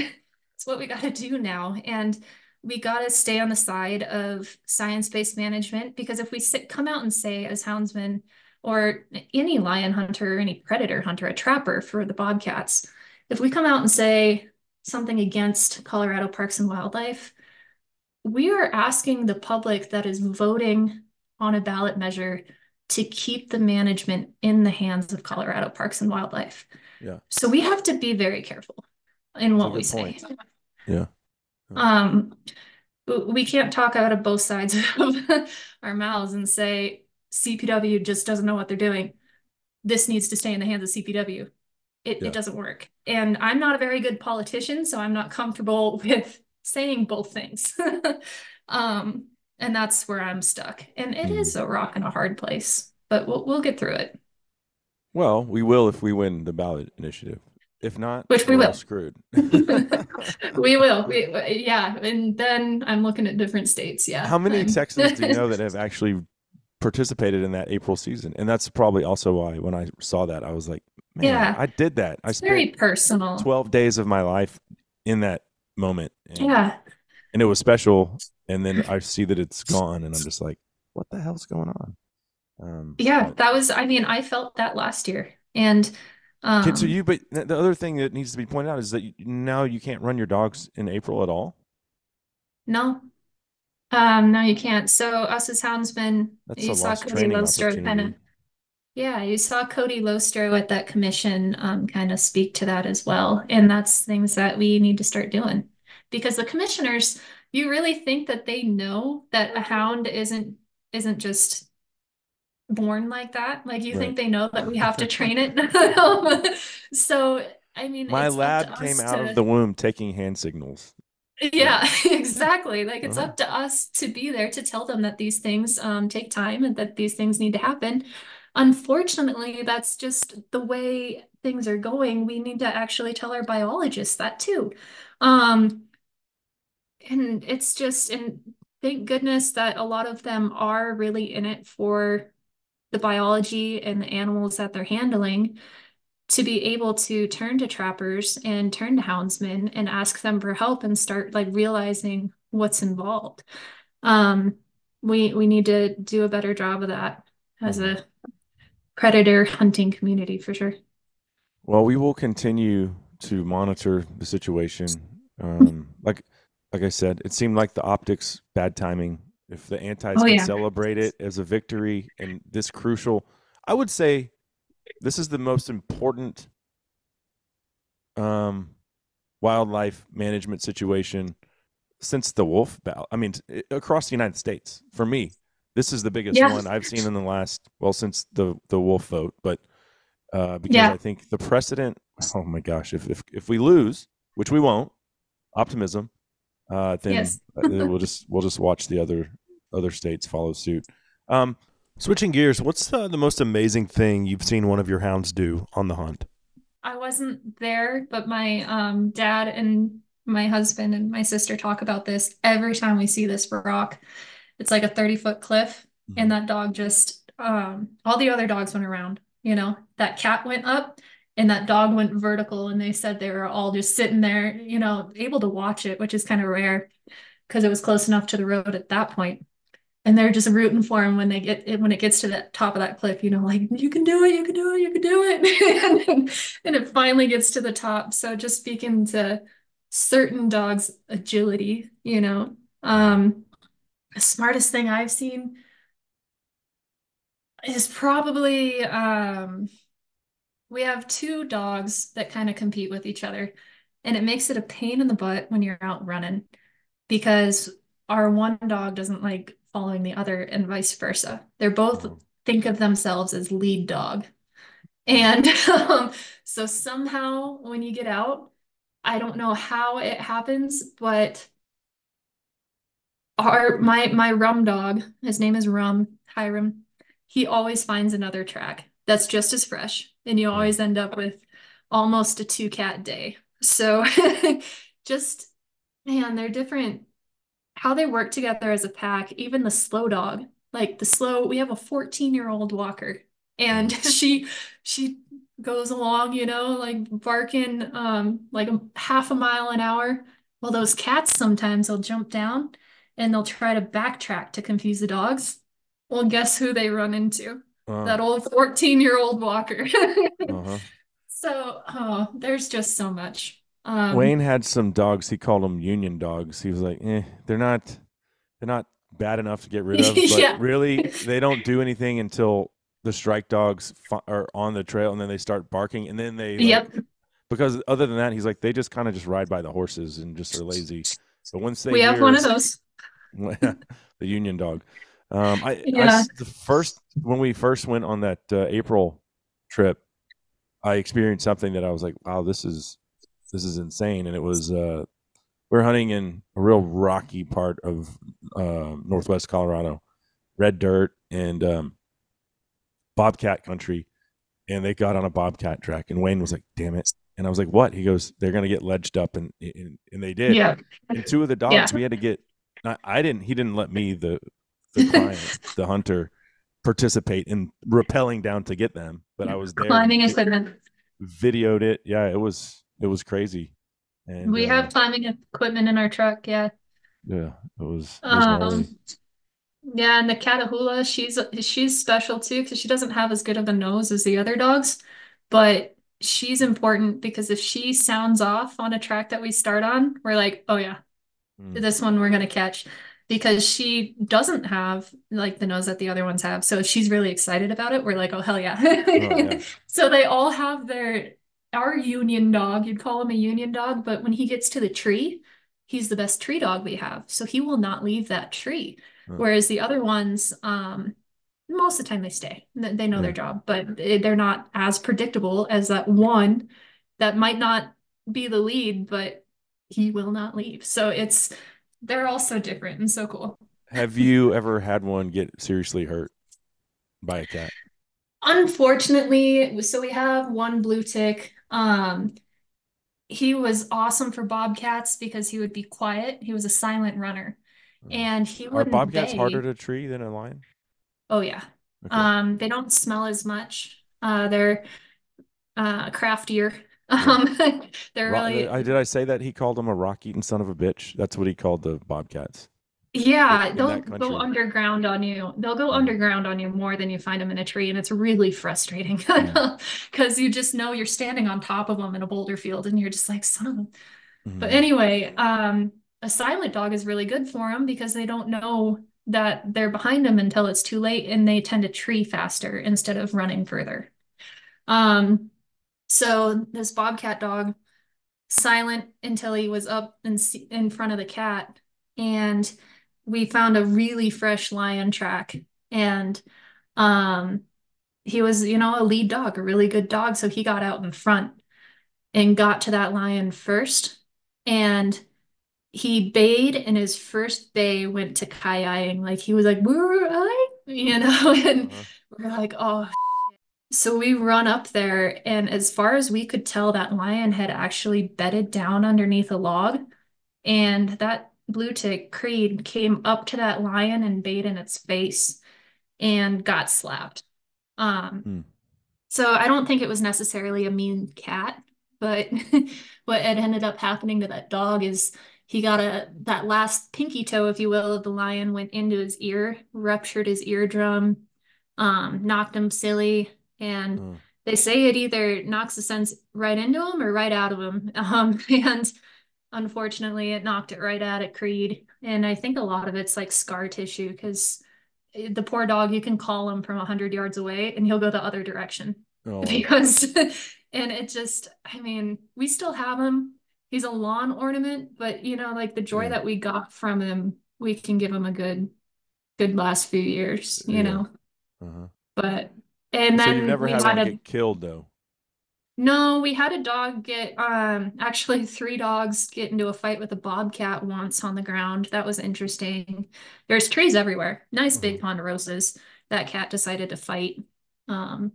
it's what we got to do now. And we got to stay on the side of science-based management because if we sit, come out and say as houndsmen or any lion hunter, or any predator hunter, a trapper for the bobcats, if we come out and say something against Colorado Parks and Wildlife, we are asking the public that is voting on a ballot measure to keep the management in the hands of Colorado Parks and Wildlife. Yeah. So we have to be very careful in That's what we good say. Yeah. Um, we can't talk out of both sides <laughs> of our mouths and say CPW just doesn't know what they're doing. This needs to stay in the hands of CPW. It, Yeah. it doesn't work. And I'm not a very good politician, so I'm not comfortable <laughs> with saying both things. <laughs> um, and that's where I'm stuck. And it is a rock and a hard place, but we'll we'll get through it. Well, we will if we win the ballot initiative. If not, Which we will. screwed. <laughs> We <laughs> will. We, yeah, and then I'm looking at different states. Yeah. How many <laughs> Texans do you know that have actually participated in that April season? And that's probably also why when I saw that, I was like, man, Yeah. I did that. I It's very personal. 12 days of my life in that moment. And, Yeah. And it was special. And then I see that it's gone, and I'm just like, what the hell's going on? Um, Yeah, that was, I mean, I felt that last year. And Um, you, but the other thing that needs to be pointed out is that you, now you can't run your dogs in April at all. no, um, no, you can't. So us as houndsmen, That's you saw Cody training kind of, yeah, you saw Cody Lostro at that commission, um, kind of speak to that as well. And that's things that we need to start doing because the commissioners, you really think that they know that a hound isn't isn't just born like that. Like you Right. think they know that we have to train it. <laughs> <laughs> Um, so I mean, My lab came out to- of the womb taking hand signals. Yeah, <laughs> exactly. Like it's Uh-huh. up to us to be there to tell them that these things um, take time and that these things need to happen. Unfortunately, that's just the way things are going. We need to actually tell our biologists that too. Um, and it's just, and thank goodness that a lot of them are really in it for the biology and the animals that they're handling to be able to turn to trappers and turn to houndsmen and ask them for help and start like realizing what's involved. Um, we we need to do a better job of that as a predator hunting community for sure. Well, we will continue to monitor the situation. Um, like, like I said, it seemed like the optics bad timing. If the antis Oh, can yeah. celebrate it as a victory and this crucial, I would say this is the most important um, wildlife management situation since the wolf battle. I mean, across the United States. For me, this is the biggest Yeah. one I've seen in the last well since the the wolf vote, but uh, because Yeah. I think the precedent. Oh my gosh, if if if we lose, which we won't, optimism, uh, then Yes. <laughs> uh, then we'll just we'll just watch the other other states follow suit. Um, switching gears, what's the, the most amazing thing you've seen one of your hounds do on the hunt? I wasn't there, but my um, dad and my husband and my sister talk about this every time we see this rock. It's like a 30 foot cliff, and that dog just, um, all the other dogs went around, you know, that cat went up and that dog went vertical, and they said they were all just sitting there, you know, able to watch it, which is kind of rare because it was close enough to the road at that point. And they're just rooting for him when they get it when it gets to the top of that cliff, you know, like you can do it, you can do it, you can do it. and, <laughs> and it finally gets to the top. So just speaking to certain dogs' agility, you know, um, the smartest thing I've seen is probably um, we have two dogs that kind of compete with each other, and it makes it a pain in the butt when you're out running because our one dog doesn't like following the other and vice versa. They're both Mhm. think of themselves as lead dog. <laughs> And um, so somehow when you get out, I don't know how it happens, but our my my rum dog, his name is Rum, Hiram, he always finds another track that's just as fresh, and you always end up with almost a two cat day. So <laughs> just man, they're different how they work together as a pack, even the slow dog, like the slow, we have a 14 year old walker and <laughs> she, she goes along, you know, like barking, um, like a half a mile an hour. Well, those cats sometimes they'll jump down and they'll try to backtrack to confuse the dogs. Well, guess who they run into? That old 14 year old walker. <laughs> uh-huh. So, oh, there's just so much. Um, Wayne had some dogs. He called them union dogs. He was like, eh, they're not, they're not bad enough to get rid of, <laughs> but Yeah. really, <laughs> they don't do anything until the strike dogs fi- are on the trail, and then they start barking, and then they, like- Yep. because other than that, he's like, they just kind of just ride by the horses and just are lazy. But once they We have one of those. <laughs> the union dog. Um, I, I Yeah. s- the first when we first went on that uh, April trip, I experienced something that I was like, wow, this is this is insane, and it was uh, we're hunting in a real rocky part of uh, northwest Colorado, red dirt and um, bobcat country, and they got on a bobcat track, and Wayne was like, damn it. And I was like, "What?" He goes, "They're gonna get ledged up," and and, and they did. Yeah. And two of the dogs, Yeah. we had to get. I, I didn't. He didn't let me, the the <laughs> client, the hunter, participate in rappelling down to get them. But I was there. Climbing equipment. Videoed it. Yeah, it was it was crazy. And We uh, have climbing equipment in our truck, yeah. yeah, it was. It was. Um, yeah, and the Catahoula, she's she's special too because she doesn't have as good of a nose as the other dogs, but she's important because if she sounds off on a track that we start on, we're like, oh yeah, Mm. this one we're gonna catch because she doesn't have like the nose that the other ones have. So if she's really excited about it, we're like, oh hell yeah. yeah. <laughs> So they all have their our union dog, you'd call him a union dog, but when he gets to the tree, he's the best tree dog we have. So he will not leave that tree. Whereas the other ones, um, most of the time they stay. They know their job, but they're not as predictable as that one that might not be the lead, but he will not leave. So it's they're all so different and so cool. Have you ever had one get seriously hurt by a cat? Unfortunately, so we have one blue tick. Um, he was awesome for bobcats because he would be quiet. He was a silent runner, and he Are wouldn't bobcats bay. harder to tree than a lion? Oh yeah. Okay. Um, they don't smell as much. Uh, they're uh craftier. <laughs> Um, they're really I, did I say that he called him a rock-eating son of a bitch? That's what he called the bobcats. Yeah, they'll go underground on you. They'll go Mm. underground on you more than you find them in a tree, and it's really frustrating <laughs> because you just know you're standing on top of them in a boulder field, and you're just like, son of a. But Mhm. anyway, um, a silent dog is really good for them because they don't know that they're behind them until it's too late, and they tend to tree faster instead of running further. Um, so this bobcat dog, silent until he was up in in front of the cat, and we found a really fresh lion track, and um, he was, you know, a lead dog, a really good dog, so he got out in front and got to that lion first, and he bayed, and his first bay went to ki-eyeing, like he was like, "Where I?" You <laughs> know, and Uh-huh. we're like, "Oh." So we run up there, and as far as we could tell, that lion had actually bedded down underneath a log, and that blue tick Creed came up to that lion and bayed in its face and got slapped. Um, Hmm. so I don't think it was necessarily a mean cat, but <laughs> what had ended up happening to that dog is he got a that last pinky toe, if you will, of the lion went into his ear, ruptured his eardrum, um, knocked him silly, and Mm. they say it either knocks the sense right into him or right out of him. <laughs> Um, and unfortunately, it knocked it right out at Creed. And I think a lot of it's like scar tissue because the poor dog, you can call him from 100 yards away and he'll go the other direction Oh, <laughs> because, and it just, I mean, we still have him. He's a lawn ornament, but you know, like the joy Yeah. that we got from him, we can give him a good, good last few years, you Yeah. know. uh-huh. But, and So then you've never we had had one a, get killed though. No, we had a dog get um <laughs> actually three dogs get into a fight with a bobcat once on the ground. That was interesting. There's trees everywhere. Nice big ponderosas. That cat decided to fight. Um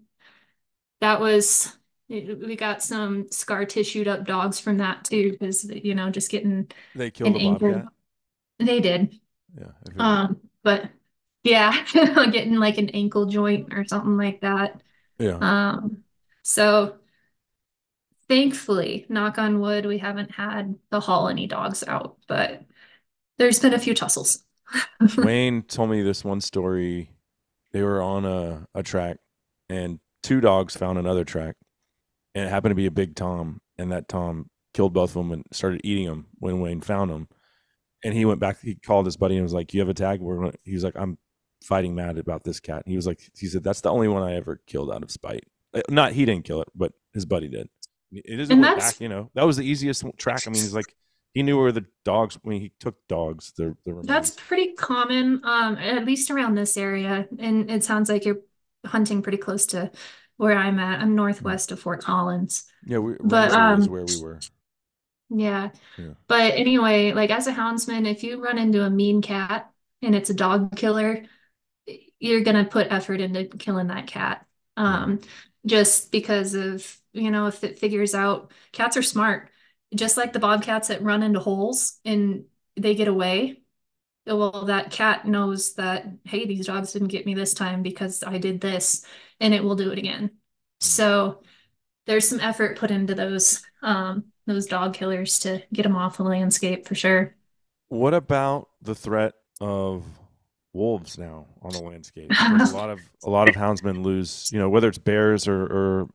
that was we got some scar tissued up dogs from that too, because you know, just getting They killed an a ankle. bobcat. They did. Yeah. I've heard that. Um, but yeah, <laughs> getting like an ankle joint or something like that. yeah. Um, so thankfully, knock on wood, we haven't had to haul any dogs out, but there's been a few tussles. <laughs> Wayne told me this one story. They were on a, a track and two dogs found another track and it happened to be a big Tom and that Tom killed both of them and started eating them when Wayne found them. And he went back, he called his buddy and was like, you have a tag? We're he was like, I'm fighting mad about this cat. And he was like, he said, that's the only one I ever killed out of spite. Uh, Not, he didn't kill it, but his buddy did. It doesn't And back, you know, that was the easiest track. I mean, he's like, he knew where the dogs, when he took dogs, the, the That's pretty common, um, at least around this area. And it sounds like you're hunting pretty close to where I'm at. I'm northwest of Fort Collins. Yeah, we, But, um, where we were. Yeah. Yeah. But anyway, like as a houndsman, if you run into a mean cat and it's a dog killer, you're gonna put effort into killing that cat. Um, just because of, you know, if it figures out cats are smart, just like the bobcats that run into holes and they get away. Well, that cat knows that, hey, these dogs didn't get me this time because I did this, and it will do it again. So there's some effort put into those um those dog killers to get them off the landscape for sure. What about the threat of wolves now on the landscape? A lot of a lot of <laughs> houndsmen lose, you know, whether it's bears or, or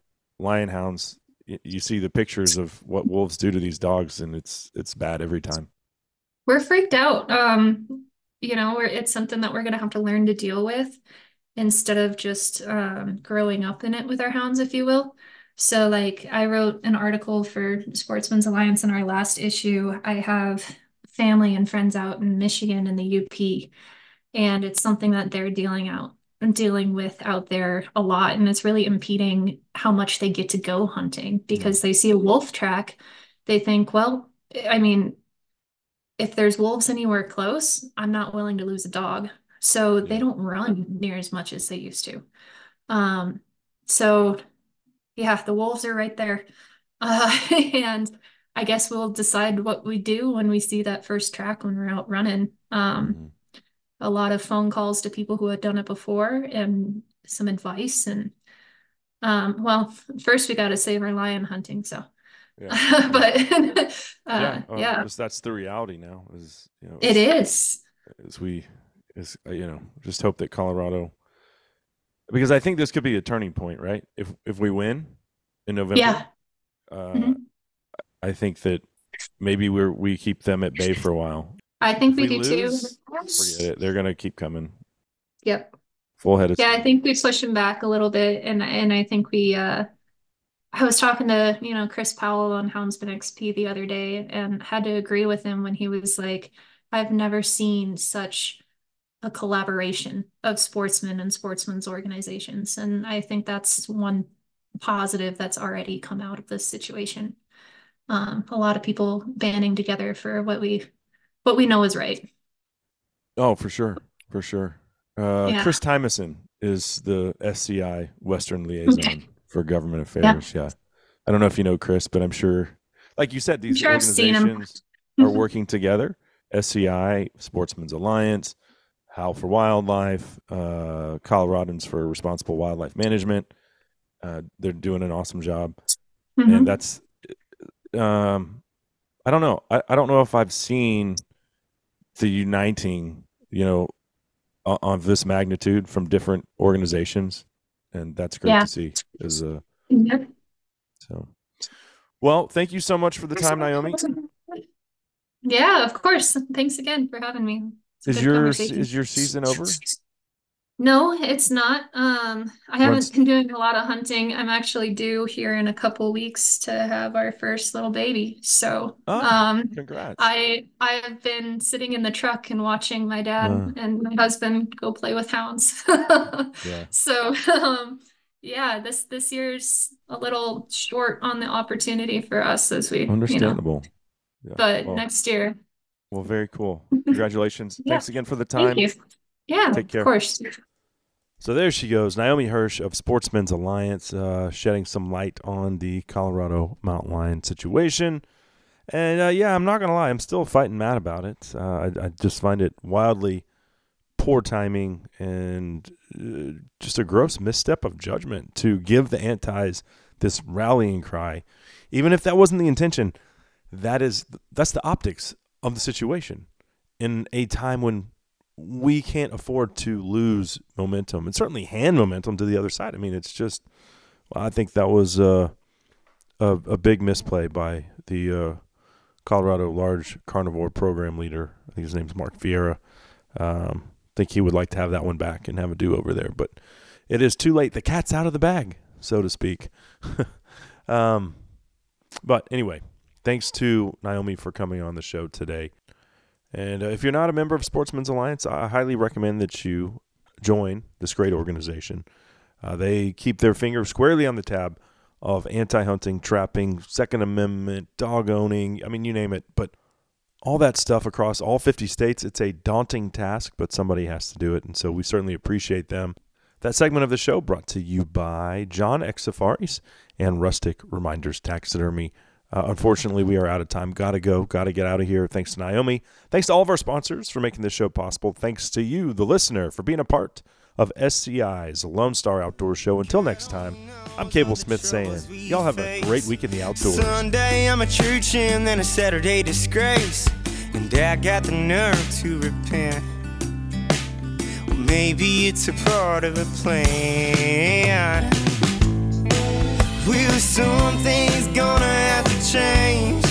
lion hounds, you see the pictures of what wolves do to these dogs, and it's it's bad every time. We're freaked out. Um, you know, it's something that we're gonna have to learn to deal with instead of just um, growing up in it with our hounds, if you will. So, like, I wrote an article for Sportsmen's Alliance in our last issue. I have family and friends out in Michigan and the UP, and it's something that they're dealing out dealing with out there a lot, and it's really impeding how much they get to go hunting because they see a wolf track, they think, well, I mean, if there's wolves anywhere close, I'm not willing to lose a dog. So they don't run near as much as they used to. Um, so yeah, the wolves are right there. <laughs> Uh, and I guess we'll decide what we do when we see that first track when we're out running. Um, Mhm. A lot of phone calls to people who had done it before and some advice and um, well, first we got to save our lion hunting, so Yeah. <laughs> but uh, yeah, uh, yeah, that's- the reality now. Is you know, it as- we as uh, you know just hope that colorado because i think this could be a turning point right if if we win in november Yeah. uh, Mhm. i think that maybe we're we keep them at bay for a while I think we, we do lose, too. forget it they're gonna keep coming Yep. full head Yeah, I think we push them back a little bit, and and I think we. uh I was talking to you know Chris Powell on Houndsman XP the other day, and had to agree with him when he was like, "I've never seen such a collaboration of sportsmen and sportsmen's organizations," and I think that's one positive that's already come out of this situation. Um, a lot of people banding together for what we what we know is right. oh for sure for sure uh Yeah. chris Tymeson is the sci western liaison for government affairs yeah i don't know if you know chris but i'm sure like you said these sure I've seen him. organizations are <laughs> working together SCI, Sportsmen's Alliance, Howl for Wildlife, uh, Coloradans for Responsible Wildlife Management. Uh, they're doing an awesome job. Mhm. And that's, um, I don't know. I, I don't know if I've seen the uniting, you know, on, of this magnitude from different organizations. And that's great Yeah. to see. As a, Yep. so, well, thank you so much for the time, Naomi. Yeah, of course. Thanks again for having me. Is your is your season over? No, it's not. Um, I haven't When's- been doing a lot of hunting. I'm actually due here in a couple weeks to have our first little baby. So, Oh, um, Congrats. I I have been sitting in the truck and watching my dad Uh. and my husband go play with hounds. <laughs> Yeah. So, um, yeah, this this year's a little short on the opportunity for us as we, you know, Understandable. Yeah. but well, next year. well, very cool. <laughs> Congratulations. Yeah. Thanks again for the time. Thank you. Yeah, Take care. of course. So there she goes, Naomi Hirsch of Sportsmen's Alliance, uh, shedding some light on the Colorado mountain lion situation. And uh, yeah, I'm not gonna lie, I'm still fighting mad about it. Uh, I, I just find it wildly poor timing and uh, just a gross misstep of judgment to give the antis this rallying cry, even if that wasn't the intention. That is that's the optics of the situation in a time when we can't afford to lose momentum and certainly hand momentum to the other side. I mean, it's just, I think that was a, a big misplay by the uh, Colorado large carnivore program leader. I think his name's Mark Vieira. Um, I think he would like to have that one back and have a do over there, but it is too late. The cat's out of the bag, so to speak. <laughs> um, but anyway, thanks to Naomi for coming on the show today. And uh, if you're not a member of Sportsmen's Alliance, I highly recommend that you join this great organization. Uh, they keep their finger squarely on the tab of anti hunting, trapping, Second Amendment, dog owning I mean, you name it. But all that stuff across all 50 states, it's a daunting task, but somebody has to do it. And so we certainly appreciate them. That segment of the show brought to you by John X Safaris and Rustic Reminders Taxidermy. Uh, unfortunately, we are out of time. Gotta go. Gotta get out of here. Thanks to Naomi. Thanks to all of our sponsors for making this show possible. Thanks to you, the listener, for being a part of SCI's Lone Star Outdoor Show. Until next time, I'm Cable Smith saying, y'all have a great week in the outdoors. Sunday I'm a church and then a Saturday disgrace. And I got the nerve to repent. Maybe it's a part of a plan. Real soon things gonna have to change.